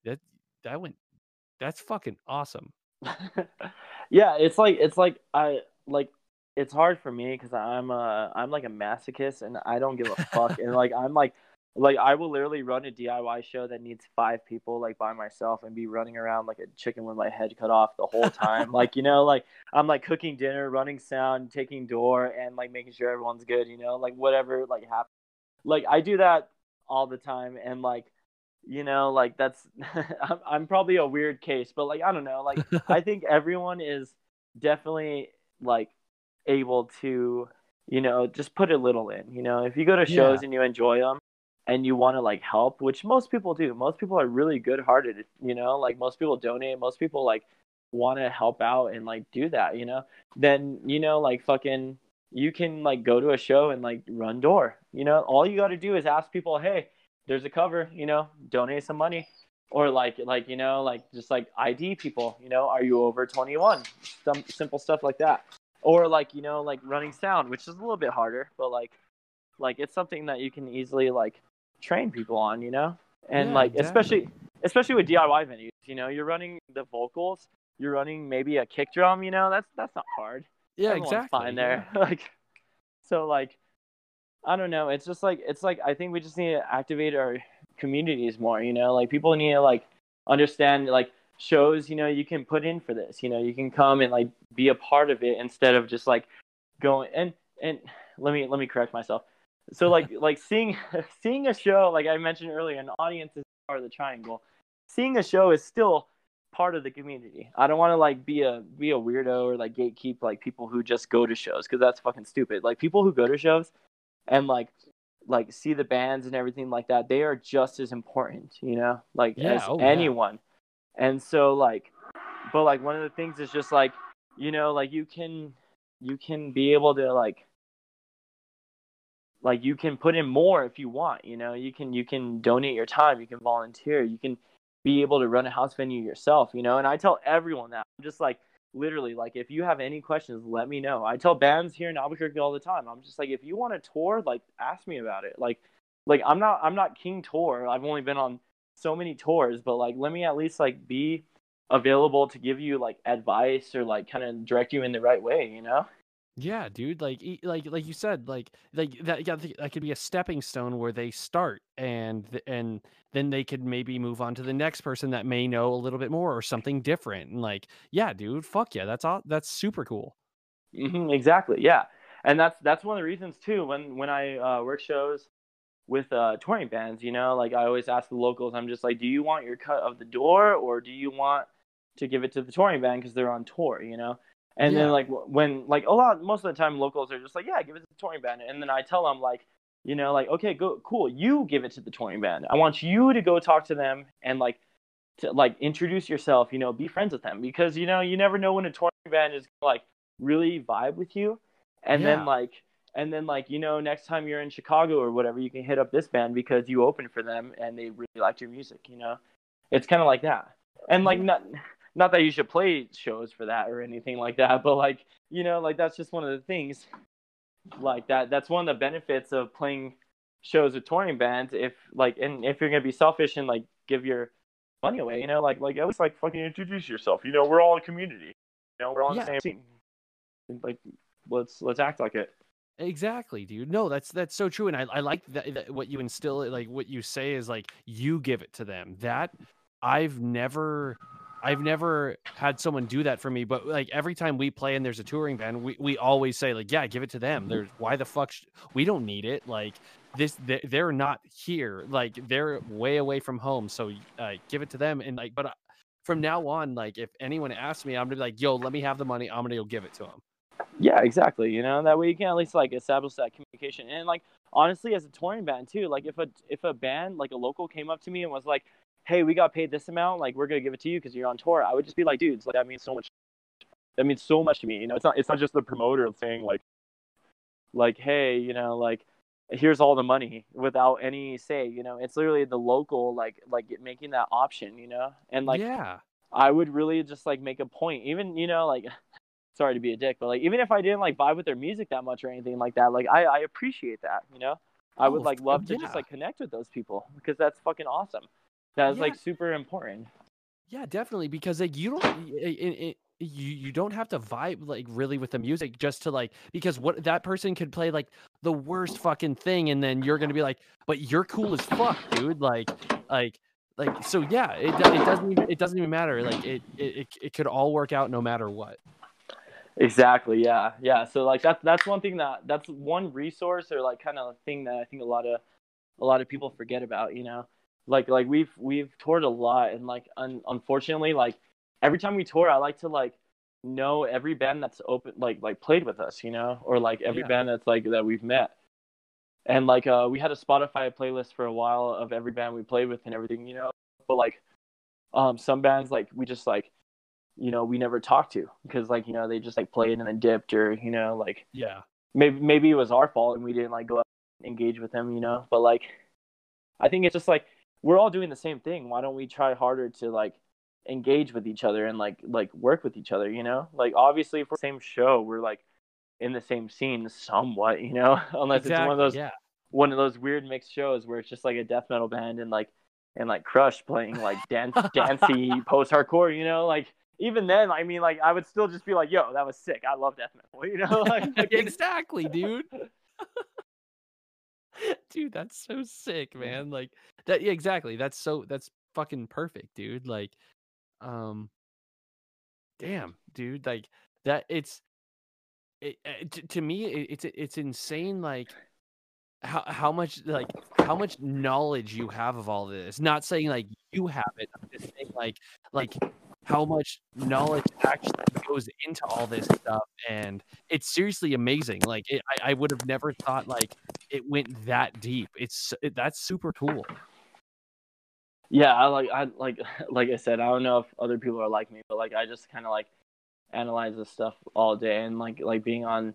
That that went. That's fucking awesome. (laughs) yeah, it's like it's like I like it's hard for me because I'm a I'm like a masochist and I don't give a fuck and like I'm like like I will literally run a DIY show that needs five people like by myself and be running around like a chicken with my head cut off the whole time. (laughs) like you know, like I'm like cooking dinner, running sound, taking door, and like making sure everyone's good. You know, like whatever like happens. Like I do that all the time, and like you know, like that's (laughs) I'm I'm probably a weird case, but like I don't know, like (laughs) I think everyone is definitely like able to you know just put a little in. You know, if you go to shows Yeah. and you enjoy them and you want to like help, which most people do. Most people are really good-hearted, you know, like most people donate, most people like want to help out and like do that, you know. Then, you know, like fucking you can like go to a show and like run door. You know, all you got to do is ask people, "Hey, there's a cover, you know, donate some money." Or like like you know, like just like ID people, you know, are you over 21? Some simple stuff like that. Or like, you know, like running sound, which is a little bit harder, but like like it's something that you can easily like train people on, you know? And Yeah, like especially definitely. especially with DIY venues, you know, you're running the vocals, you're running maybe a kick drum, you know, that's that's not hard. Yeah, Everyone's exactly. fine there. (laughs) like so like I don't know, it's just like it's like I think we just need to activate our communities more, you know? Like people need to like understand like shows, you know, you can put in for this, you know, you can come and like be a part of it instead of just like going and and let me let me correct myself. So like (laughs) like seeing (laughs) seeing a show like I mentioned earlier, an audience is part of the triangle. Seeing a show is still part of the community. I don't want to like be a be a weirdo or like gatekeep like people who just go to shows because that's fucking stupid. Like people who go to shows and like like see the bands and everything like that, they are just as important, you know, like Yeah, as oh, yeah. And so like, but like one of the things is just like, you know, like you can you can be able to like like you can put in more if you want you know? You can you can donate your time you can volunteer you can be able to run a house venue yourself you know? And i tell everyone that. I'm just like literally like if you have any questions let me know. I tell bands here in albuquerque all the time. I'm just like if you want a tour like ask me about it. Like like i'm not i'm not king tour. I've only been on so many tours but like let me at least like be available to give you like advice or like kind of direct you in the right way you know Yeah, dude. Like, like, like you said, like, like that. Yeah, that could be a stepping stone where they start, and and then they could maybe move on to the next person that may know a little bit more or something different. And like, yeah, dude, fuck yeah, that's all. That's super cool. Mm-hmm, exactly. Yeah, and that's that's one of the reasons too. When when I uh, work shows with uh, touring bands, you know, like I always ask the locals, I'm just like, do you want your cut of the door, or do you want to give it to the touring band because they're on tour, you know? And Yeah. then like when like a lot most of the time locals are just like, yeah, give it to the touring band, and then I tell them like. You know, like okay, go cool. You give it to the touring band. I want you to go talk to them and like to like introduce yourself, you know, be friends with them because you know, you never know when a touring band is like really vibe with you. And Yeah. then like and then like, you know, next time you're in Chicago or whatever, you can hit up this band because you opened for them and they really liked your music, you know. It's kind of like that. And like mm-hmm. not not that you should play shows for that or anything like that, but like, you know, like that's just one of the things like that that's one of the benefits of playing shows with touring bands if like and if you're gonna be selfish and like give your money away you know like like at least like fucking introduce yourself you know we're all a community you know we're all on Yeah. the same team like let's let's act like it Exactly, dude. No, that's that's so true, and I I like that, that what you instill. Like what you say is like you give it to them. That I've never. I've never had someone do that for me, but like every time we play and there's a touring band, we, we always say like, yeah, give it to them. There's why the fuck sh- we don't need it. Like this, they, they're not here. Like they're way away from home, so uh, give it to them. And like, but uh, from now on, like if anyone asks me, I'm gonna be like, yo, let me have the money. I'm gonna go give it to them. Yeah exactly you know that way you can at least like establish that communication. And like honestly as a touring band too like if a if a band like a local came up to me and was like hey we got paid this amount like we're gonna give it to you because you're on tour i would just be like dudes like that means so much that means so much to me you know? It's not it's not just the promoter saying like like hey you know like here's all the money without any say you know? It's literally the local like like making that option you know? And like yeah, I would really just like make a point, even you know, like sorry to be a dick, but like even if I didn't like vibe with their music that much or anything like that, like I I appreciate that, you know. I Oh, would like f- love to yeah. just like connect with those people because that's fucking awesome. That's Yeah. like super important. Yeah, definitely because like you don't y- i- i- you you don't have to vibe like really with the music just to like because what that person could play like the worst fucking thing and then you're gonna be like, but you're cool as fuck, dude. Like like like so yeah, it it doesn't even, it doesn't even matter. Like it, it it it could all work out no matter what. Exactly. Yeah. Yeah. So like that's that's one thing that that's one resource or like kind of thing that I think a lot of a lot of people forget about. You know, like like we've we've toured a lot and like un- unfortunately like every time we tour, I like to like know every band that's open like like played with us. You know, or like every Yeah. band that's like that we've met. And like uh, we had a Spotify playlist for a while of every band we played with and everything. You know, but like um some bands like we just like you know we never talked to because like you know they just like played and then dipped or you know like Yeah. maybe maybe it was our fault and we didn't like go up and engage with them you know? But like i think it's just like we're all doing the same thing. Why don't we try harder to like engage with each other and like like work with each other you know? Like obviously for the same show we're like in the same scene somewhat you know? (laughs) Unless it's one of those yeah. one of those weird mixed shows where it's just like a death metal band and like and like Crush playing like dance (laughs) dancey post hardcore, you know, like even then, I mean, like I would still just be like, "Yo, that was sick. I love death metal," (laughs) you know, like (laughs) exactly, dude. (laughs) dude, that's so sick, man. Like that yeah, exactly. That's so that's fucking perfect, dude. Like um damn, dude, like that it's it, uh, t- to me it, it's it's insane like how how much like how much knowledge you have of all this. Not saying like you have it, I'm just saying like like how much knowledge actually goes into all this stuff and it's seriously amazing like it, I, I would have never thought like it went that deep. It's it, that's super cool. Yeah, I like I like (laughs) like I said, I don't know if other people are like me, but like I just kind of like analyze this stuff all day and like like being on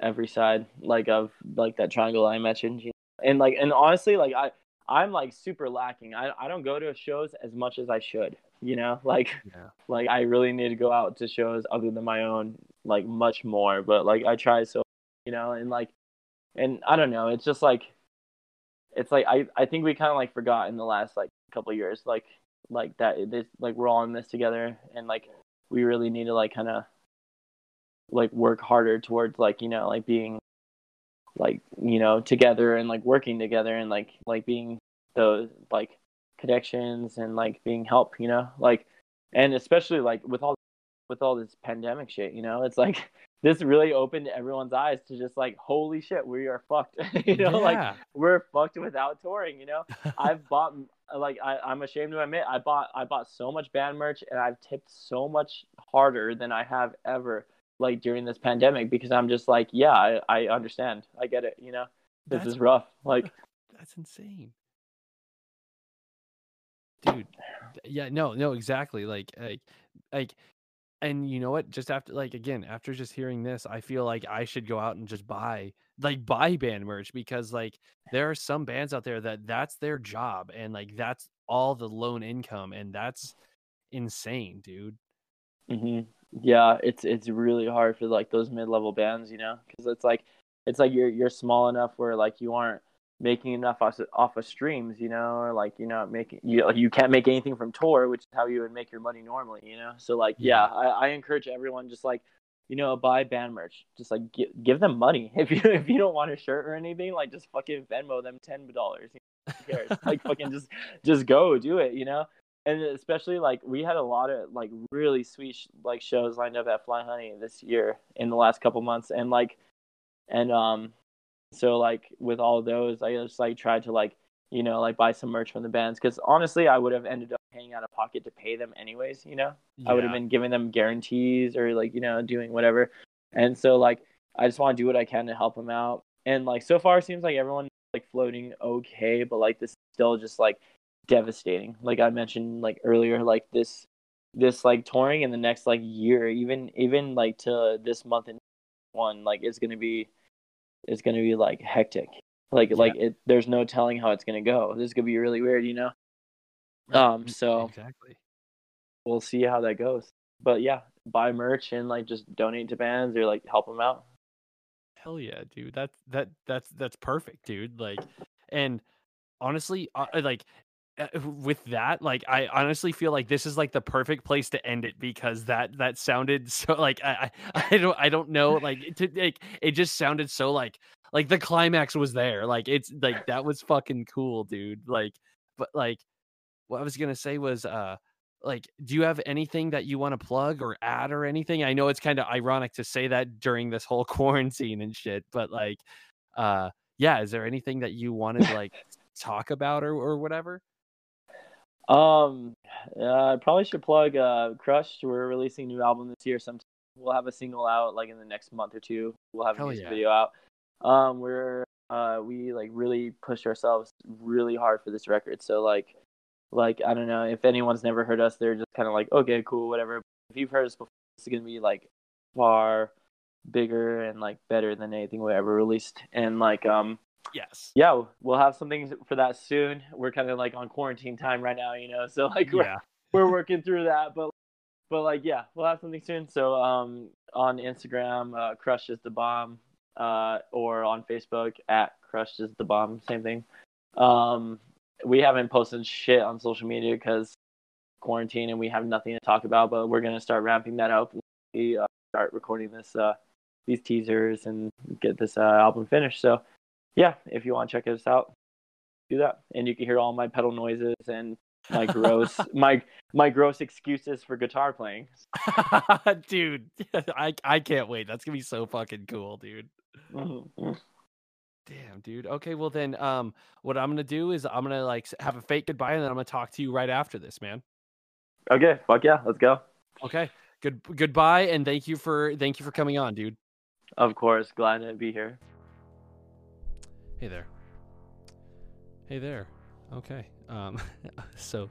every side like of like that triangle I mentioned, and like and honestly, like I I'm like super lacking. I I don't go to shows as much as I should, you know, like. yeah like I really need to go out to shows other than my own like much more but like I try so you know and like and I don't know it's just like it's like I I think we kind of like forgot in the last like couple years like like that this like we're all in this together and like we really need to like kind of like work harder towards like you know like being like you know together and like working together and like like being those like connections and like being help you know? Like and especially like with all with all this pandemic shit you know? It's like (laughs) this really opened everyone's eyes to just like holy shit we are fucked. (laughs) You know? Like we're fucked without touring you know? (laughs) I've bought like I, i'm ashamed to admit i bought i bought so much band merch and i've tipped so much harder than i have ever like during this pandemic because i'm just like yeah i, I understand. I get it you know? This That's- is rough like that's insane dude yeah no no exactly like like like and you know what just after like again after just hearing this i feel like i should go out and just buy like buy band merch because like there are some bands out there that that's their job and like that's all the loan income and that's insane dude. Hmm Yeah, it's it's really hard for like those mid level bands, you know, because it's like it's like you're you're small enough where like you aren't making enough off off of streams, you know, or like you know making you you can't make anything from tour, which is how you would make your money normally, you know. So like yeah, I, I encourage everyone just like you know buy band merch, just like give give them money (laughs) if you if you don't want a shirt or anything, like just fucking Venmo them ten dollars. Who cares? (laughs) like fucking just just go do it, you know and especially like we had a lot of like really sweet sh- like shows lined up at Fly Honey this year in the last couple months, and like, and um, so like with all those, I just like tried to like you know like buy some merch from the bands because honestly, I would have ended up paying out of pocket to pay them anyways. You know, I would have been giving them guarantees or like you know doing whatever, and so like I just want to do what I can to help them out, and like so far it seems like everyone like floating okay, but like this is still just like devastating. Like I mentioned like earlier, like this this like touring in the next like year, even even like to this month and one, like it's gonna be it's gonna be like hectic. Like like it there's no telling how it's gonna go. This is gonna be really weird, you know? Um so exactly we'll see how that goes. But yeah, buy merch and like just donate to bands or like help them out. Hell yeah, dude. That's that that's that's perfect, dude. Like, and honestly, uh, like with that, like I honestly feel like this is like the perfect place to end it because that that sounded (laughs) so like I I, I don't I don't know like to like it just sounded so like like the climax was there. Like it's like that was fucking cool, dude. Like, but like what I was gonna say was uh like do you have anything that you want to plug or add or anything i know it's kind of ironic to say that during this whole (laughs) quarantine and shit but like uh yeah is there anything that you wanted to like (laughs) talk about or, or whatever Um, uh, I probably should plug uh, Crushed. We're releasing a new album this year. Sometime we'll have a single out like in the next month or two. We'll have a music yeah. video out. Um, we're uh, we like really pushed ourselves really hard for this record. So like, like I don't know if anyone's never heard us, they're just kind of like, okay, cool, whatever. If you've heard us before, it's gonna be like far bigger and like better than anything we ever released. And like, um, yes yeah, we'll have something for that soon. We're kind of like on quarantine time right now, you know. So like, we're yeah we're working through that, but but like yeah, we'll have something soon. So um on Instagram, uh, Crush is the bomb, uh, or on Facebook at Crush is the bomb, same thing. Um, we haven't posted shit on social media because quarantine and we have nothing to talk about, but we're gonna start ramping that up. We uh, start recording this uh these teasers and get this uh, album finished. So yeah, if you want to check us out, do that, and you can hear all my pedal noises and my gross (laughs) my my gross excuses for guitar playing. (laughs) dude (laughs) i i can't wait that's gonna be so fucking cool dude Mhm. damn dude okay well then um what i'm gonna do is i'm gonna like have a fake goodbye and then i'm gonna talk to you right after this man Okay, fuck yeah, let's go. okay good goodbye and thank you for thank you for coming on dude Of course, glad to be here. Hey there. Hey there. Okay. Um, (laughs) so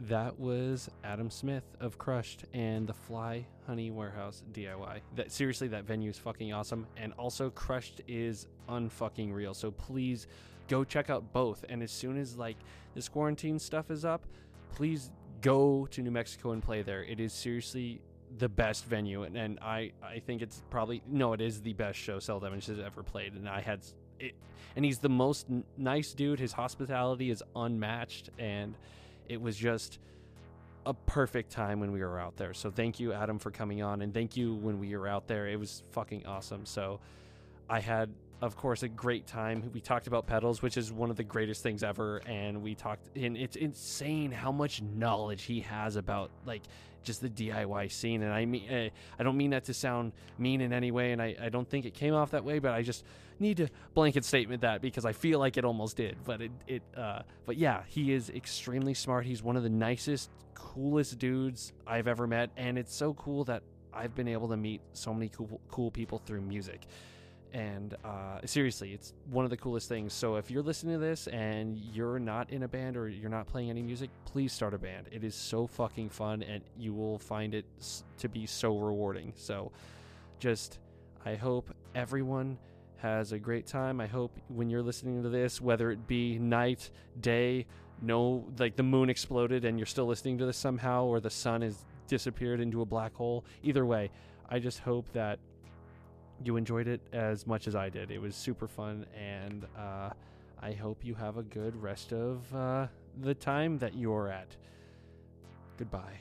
that was Adam Smith of Crushed and the Fly Honey Warehouse DIY. That seriously, that venue is fucking awesome. And also, Crushed is unfucking real. So please go check out both. And as soon as like this quarantine stuff is up, please go to New Mexico and play there. It is seriously the best venue, and, and I I think it's probably no, it is the best show Cell Damage has ever played. And I had it, and he's the most n- nice dude. His hospitality is unmatched, and it was just a perfect time when we were out there. So thank you, Adam, for coming on, and thank you when we were out there. It was fucking awesome. So I had, of course, a great time. We talked about pedals, which is one of the greatest things ever, and we talked. And it's insane how much knowledge he has about like just the DIY scene. And I mean, uh, I don't mean that to sound mean in any way, and I, I don't think it came off that way, but I just need to blanket statement that because I feel like it almost did. But it, it uh, but yeah, he is extremely smart. He's one of the nicest, coolest dudes I've ever met, and it's so cool that I've been able to meet so many cool, cool people through music. And uh, seriously, it's one of the coolest things. So if you're listening to this and you're not in a band or you're not playing any music, please start a band. It is so fucking fun, and you will find it to be so rewarding. So just, I hope everyone has a great time. I hope when you're listening to this, whether it be night, day, no, like the moon exploded and you're still listening to this somehow, or the sun has disappeared into a black hole. Either way, I just hope that you enjoyed it as much as I did. It was super fun, and uh, I hope you have a good rest of uh, the time that you're at. Goodbye.